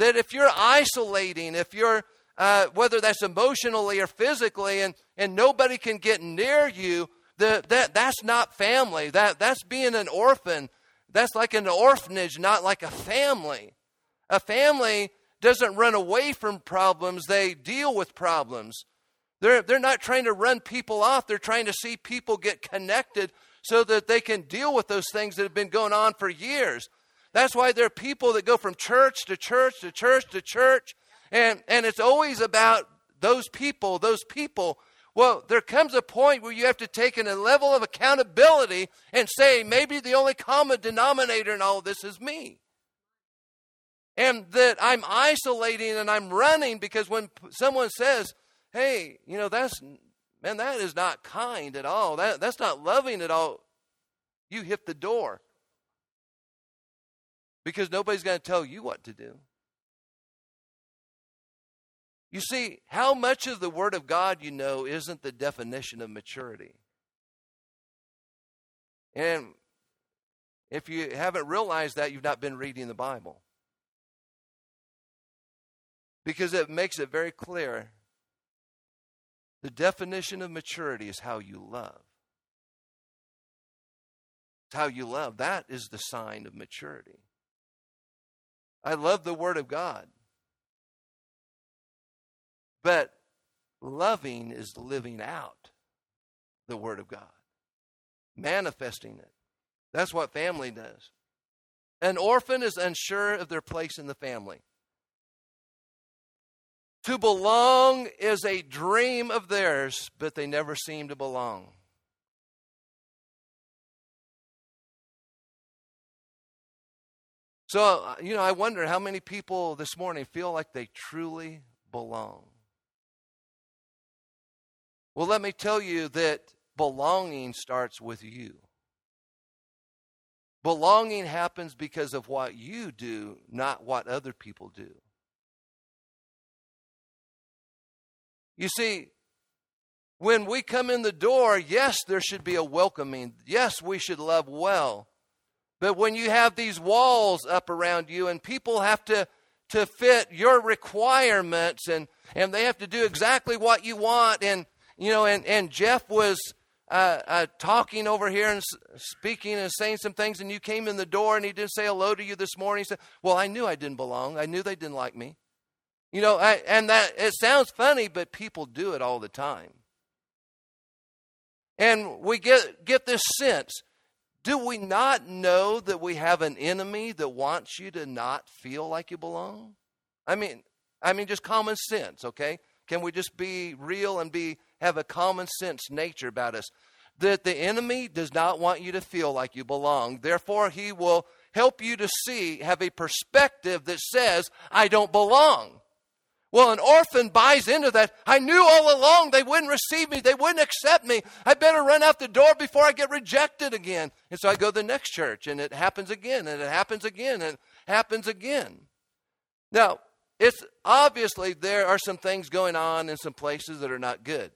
That if you're isolating, if you're, uh, whether that's emotionally or physically, and, and nobody can get near you, the, that, that's not family. That, that's being an orphan. That's like an orphanage, not like a family. A family doesn't run away from problems, they deal with problems. They're, they're not trying to run people off, they're trying to see people get connected so that they can deal with those things that have been going on for years. That's why there are people that go from church to church to church to church, and, and it's always about those people, those people. Well, there comes a point where you have to take in a level of accountability and say, maybe the only common denominator in all this is me. And that I'm isolating and I'm running because when someone says, hey, you know, that's, man, that is not kind at all. That, that's not loving at all. You hit the door because nobody's going to tell you what to do. You see, how much of the Word of God you know isn't the definition of maturity. And if you haven't realized that, you've not been reading the Bible. Because it makes it very clear the definition of maturity is how you love. It's how you love. That is the sign of maturity. I love the Word of God. But loving is living out the Word of God, manifesting it. That's what family does. An orphan is unsure of their place in the family. To belong is a dream of theirs, but they never seem to belong. So, uh, you know, I wonder how many people this morning feel like they truly belong. Well, let me tell you that belonging starts with you. Belonging happens because of what you do, not what other people do. You see, when we come in the door, yes, there should be a welcoming. Yes, we should love well. But when you have these walls up around you and people have to, to fit your requirements and, and they have to do exactly what you want, and you know, and, and Jeff was uh, uh, talking over here and speaking and saying some things, and you came in the door and he didn't say hello to you this morning. He said, Well, I knew I didn't belong. I knew they didn't like me. You know, I, and that it sounds funny, but people do it all the time. And we get, get this sense do we not know that we have an enemy that wants you to not feel like you belong? I mean, I mean just common sense, okay? Can we just be real and be have a common sense nature about us? That the enemy does not want you to feel like you belong. Therefore, he will help you to see, have a perspective that says, I don't belong. Well, an orphan buys into that. I knew all along they wouldn't receive me, they wouldn't accept me. I better run out the door before I get rejected again. And so I go to the next church, and it happens again, and it happens again, and it happens again. Now, it's obviously there are some things going on in some places that are not good.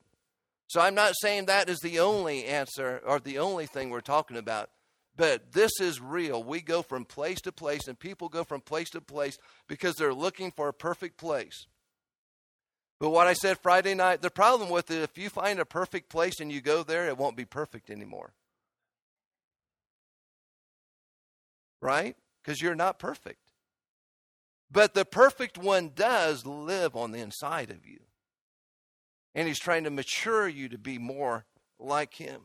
So I'm not saying that is the only answer or the only thing we're talking about. But this is real. We go from place to place, and people go from place to place because they're looking for a perfect place. But what I said Friday night, the problem with it, if you find a perfect place and you go there, it won't be perfect anymore. Right? Because you're not perfect. But the perfect one does live on the inside of you. And he's trying to mature you to be more like him.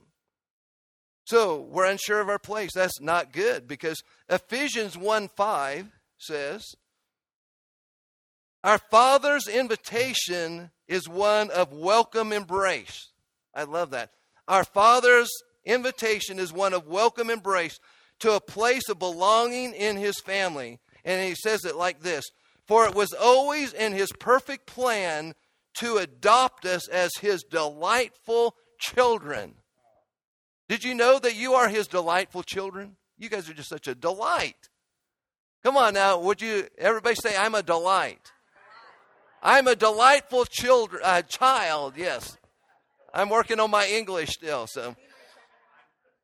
So we're unsure of our place. That's not good because Ephesians 1 5 says, Our Father's invitation is one of welcome embrace. I love that. Our Father's invitation is one of welcome embrace to a place of belonging in His family. And he says it like this For it was always in His perfect plan to adopt us as His delightful children. Did you know that you are his delightful children? You guys are just such a delight. Come on now, would you everybody say I'm a delight? I'm a delightful uh, child, yes. I'm working on my English still, so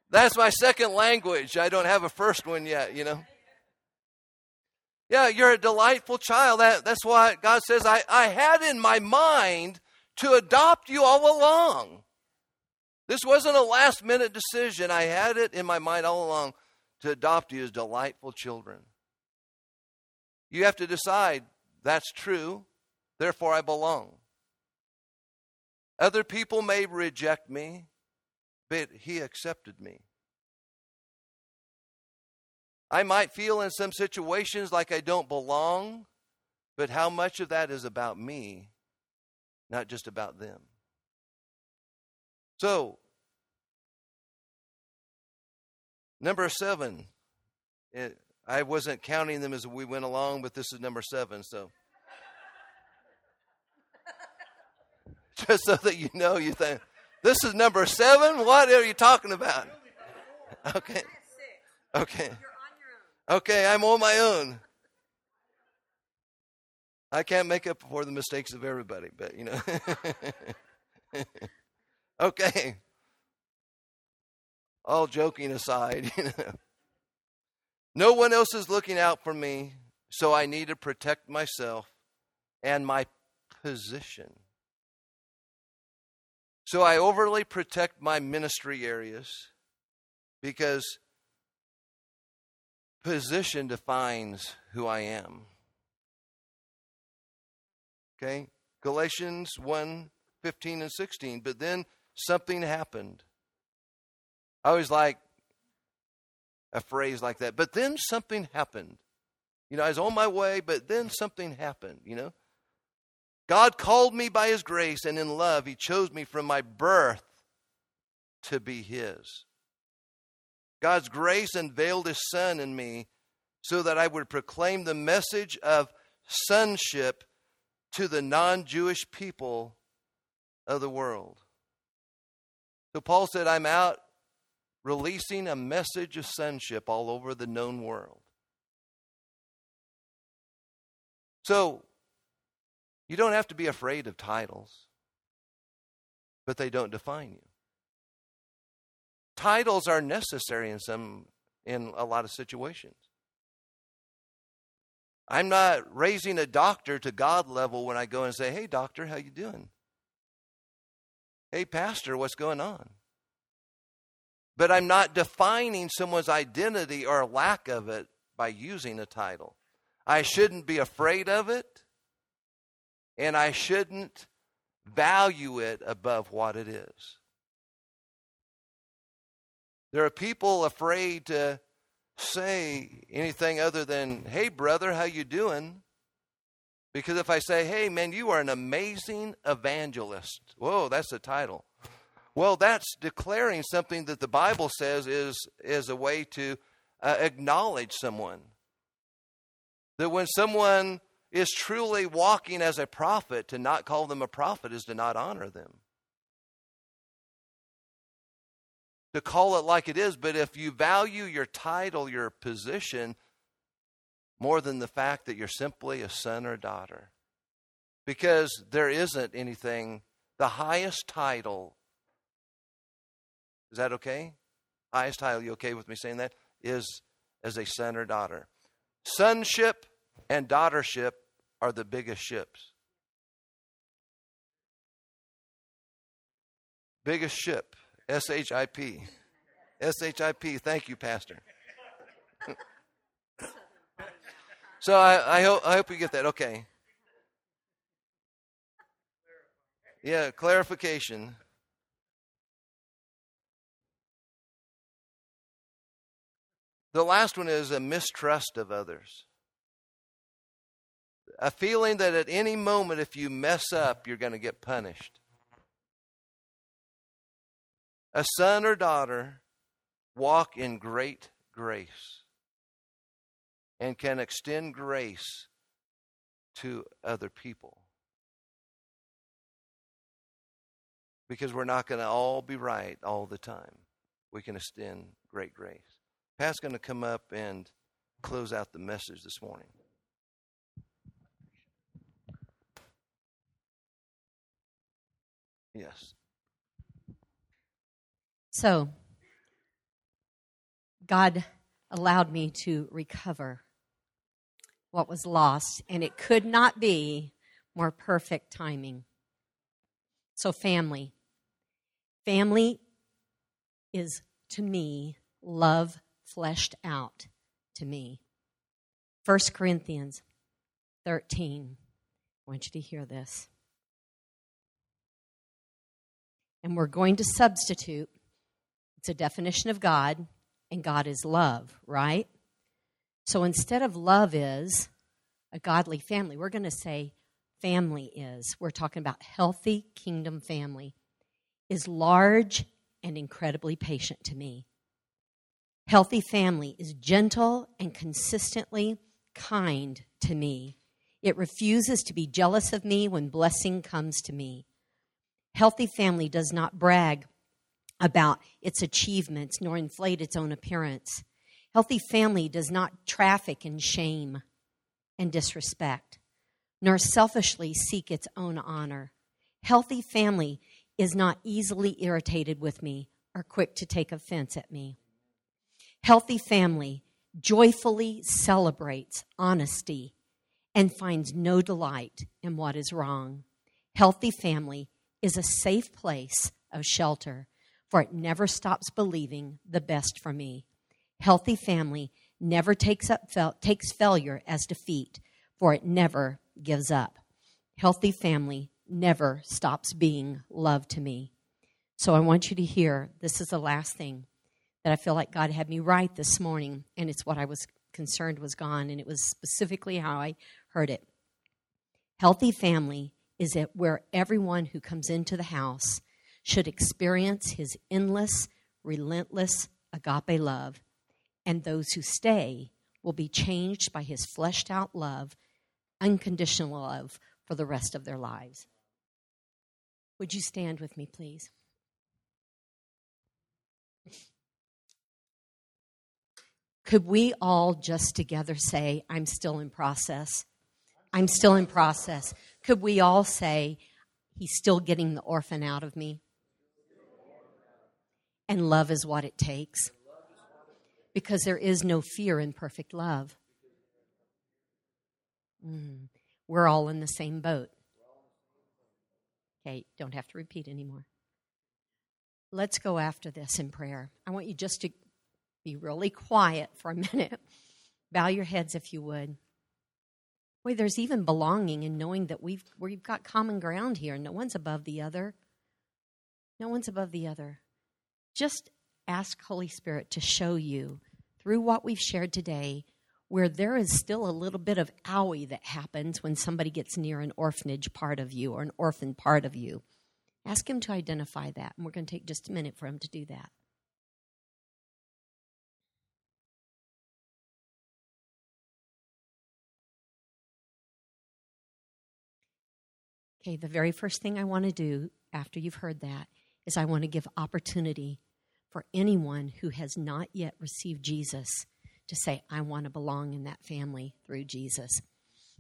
that's my second language. I don't have a first one yet, you know. Yeah, you're a delightful child. That, that's why God says, I, I had in my mind to adopt you all along. This wasn't a last minute decision. I had it in my mind all along to adopt you as delightful children. You have to decide that's true, therefore I belong. Other people may reject me, but He accepted me. I might feel in some situations like I don't belong, but how much of that is about me, not just about them? So, number seven. It, I wasn't counting them as we went along, but this is number seven. So, just so that you know, you think this is number seven. What are you talking about? Okay, okay, okay. I'm on my own. I can't make up for the mistakes of everybody, but you know. okay. All joking aside, you know. No one else is looking out for me, so I need to protect myself and my position. So I overly protect my ministry areas because position defines who I am. Okay? Galatians 1 15 and 16. But then something happened. I always like a phrase like that. But then something happened. You know, I was on my way, but then something happened, you know? God called me by His grace, and in love, He chose me from my birth to be His. God's grace unveiled His Son in me so that I would proclaim the message of sonship to the non Jewish people of the world. So Paul said, I'm out releasing a message of sonship all over the known world. So, you don't have to be afraid of titles, but they don't define you. Titles are necessary in some in a lot of situations. I'm not raising a doctor to God level when I go and say, "Hey doctor, how you doing?" "Hey pastor, what's going on?" But I'm not defining someone's identity or lack of it by using a title. I shouldn't be afraid of it, and I shouldn't value it above what it is. There are people afraid to say anything other than, "Hey brother, how you doing?" Because if I say, "Hey man, you are an amazing evangelist." Whoa, that's the title. Well, that's declaring something that the Bible says is is a way to uh, acknowledge someone. That when someone is truly walking as a prophet, to not call them a prophet is to not honor them. To call it like it is, but if you value your title, your position, more than the fact that you're simply a son or daughter, because there isn't anything, the highest title, is that okay? Highest title, you okay with me saying that? Is as a son or daughter. Sonship and daughtership are the biggest ships. Biggest ship, S H I P. S H I P. Thank you, Pastor. so I, I, hope, I hope you get that. Okay. Yeah, clarification. The last one is a mistrust of others. A feeling that at any moment, if you mess up, you're going to get punished. A son or daughter walk in great grace and can extend grace to other people. Because we're not going to all be right all the time. We can extend great grace. Pat's going to come up and close out the message this morning. Yes. So, God allowed me to recover what was lost, and it could not be more perfect timing. So, family. Family is to me love fleshed out to me. 1 Corinthians 13. I want you to hear this. And we're going to substitute, it's a definition of God, and God is love, right? So instead of love is a godly family, we're going to say family is. We're talking about healthy kingdom family, is large and incredibly patient to me. Healthy family is gentle and consistently kind to me. It refuses to be jealous of me when blessing comes to me. Healthy family does not brag about its achievements nor inflate its own appearance. Healthy family does not traffic in shame and disrespect, nor selfishly seek its own honor. Healthy family is not easily irritated with me or quick to take offense at me. Healthy family joyfully celebrates honesty and finds no delight in what is wrong. Healthy family is a safe place of shelter, for it never stops believing the best for me. Healthy family never takes up takes failure as defeat, for it never gives up. Healthy family never stops being love to me. So I want you to hear this is the last thing that I feel like God had me write this morning, and it's what I was concerned was gone, and it was specifically how I heard it. Healthy family is it where everyone who comes into the house should experience his endless, relentless agape love, and those who stay will be changed by his fleshed out love, unconditional love for the rest of their lives. Would you stand with me, please? Could we all just together say, I'm still in process? I'm still in process. Could we all say, He's still getting the orphan out of me? And love is what it takes. Because there is no fear in perfect love. Mm, we're all in the same boat. Okay, don't have to repeat anymore. let's go after this in prayer. I want you just to be really quiet for a minute. Bow your heads if you would. Boy, there's even belonging in knowing that we've we've got common ground here. No one's above the other. No one's above the other. Just ask Holy Spirit to show you through what we've shared today where there is still a little bit of owie that happens when somebody gets near an orphanage part of you or an orphan part of you. Ask him to identify that, and we're going to take just a minute for him to do that. Okay, the very first thing I want to do after you've heard that is I want to give opportunity for anyone who has not yet received Jesus to say, I want to belong in that family through Jesus.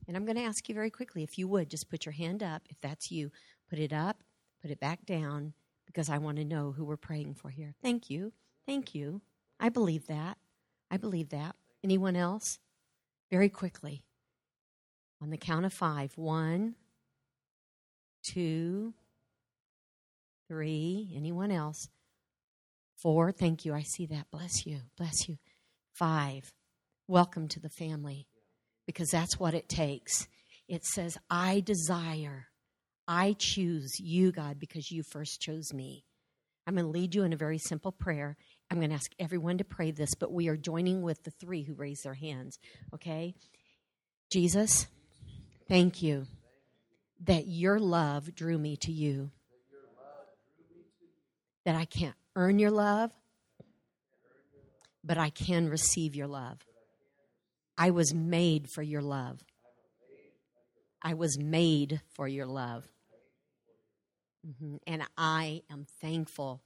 And I'm going to ask you very quickly if you would just put your hand up. If that's you, put it up, put it back down, because I want to know who we're praying for here. Thank you. Thank you. I believe that. I believe that. Anyone else? Very quickly. On the count of five. One, two, three. Anyone else? Four. Thank you. I see that. Bless you. Bless you. Five. Welcome to the family because that's what it takes. It says, I desire, I choose you, God, because you first chose me. I'm going to lead you in a very simple prayer. I'm going to ask everyone to pray this, but we are joining with the three who raise their hands, okay? Jesus, thank you that your love drew me to you. That I can't earn your love, but I can receive your love. I was made for your love. I was made for your love. Mm-hmm. And I am thankful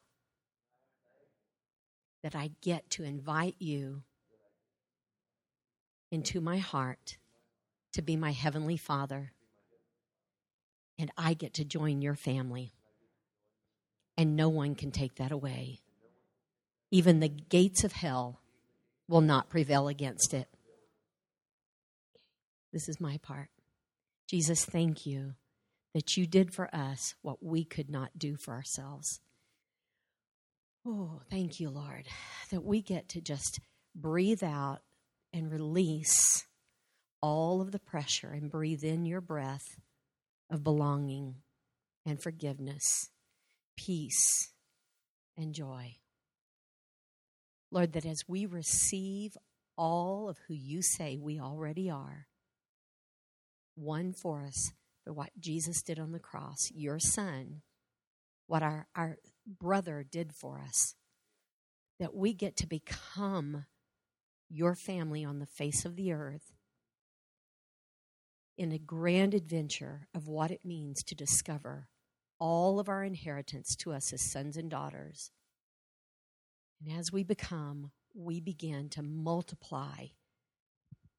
that I get to invite you into my heart to be my Heavenly Father and I get to join your family. And no one can take that away. Even the gates of hell will not prevail against it. This is my part. Jesus, thank you that you did for us what we could not do for ourselves. Oh, thank you, Lord, that we get to just breathe out and release all of the pressure and breathe in your breath of belonging and forgiveness, peace and joy. Lord, that as we receive all of who you say we already are, won for us for what Jesus did on the cross, your son, what our, our brother did for us, that we get to become your family on the face of the earth in a grand adventure of what it means to discover all of our inheritance to us as sons and daughters. And as we become, we begin to multiply,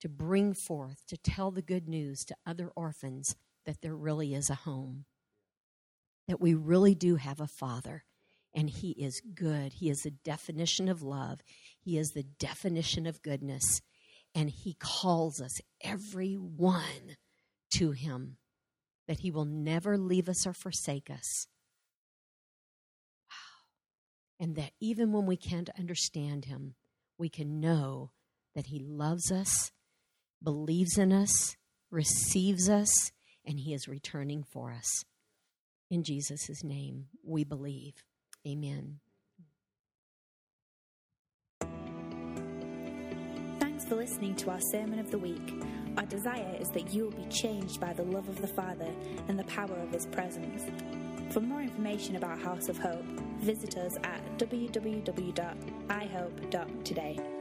to bring forth, to tell the good news to other orphans that there really is a home, that we really do have a father. And he is good. He is the definition of love. He is the definition of goodness. And he calls us, every one, to Him, that He will never leave us or forsake us. Wow. And that even when we can't understand Him, we can know that He loves us, believes in us, receives us, and He is returning for us. In Jesus' name, we believe. Amen. Thanks for listening to our Sermon of the Week. Our desire is that you will be changed by the love of the Father and the power of His presence. For more information about House of Hope, visit us at www.ihope.today.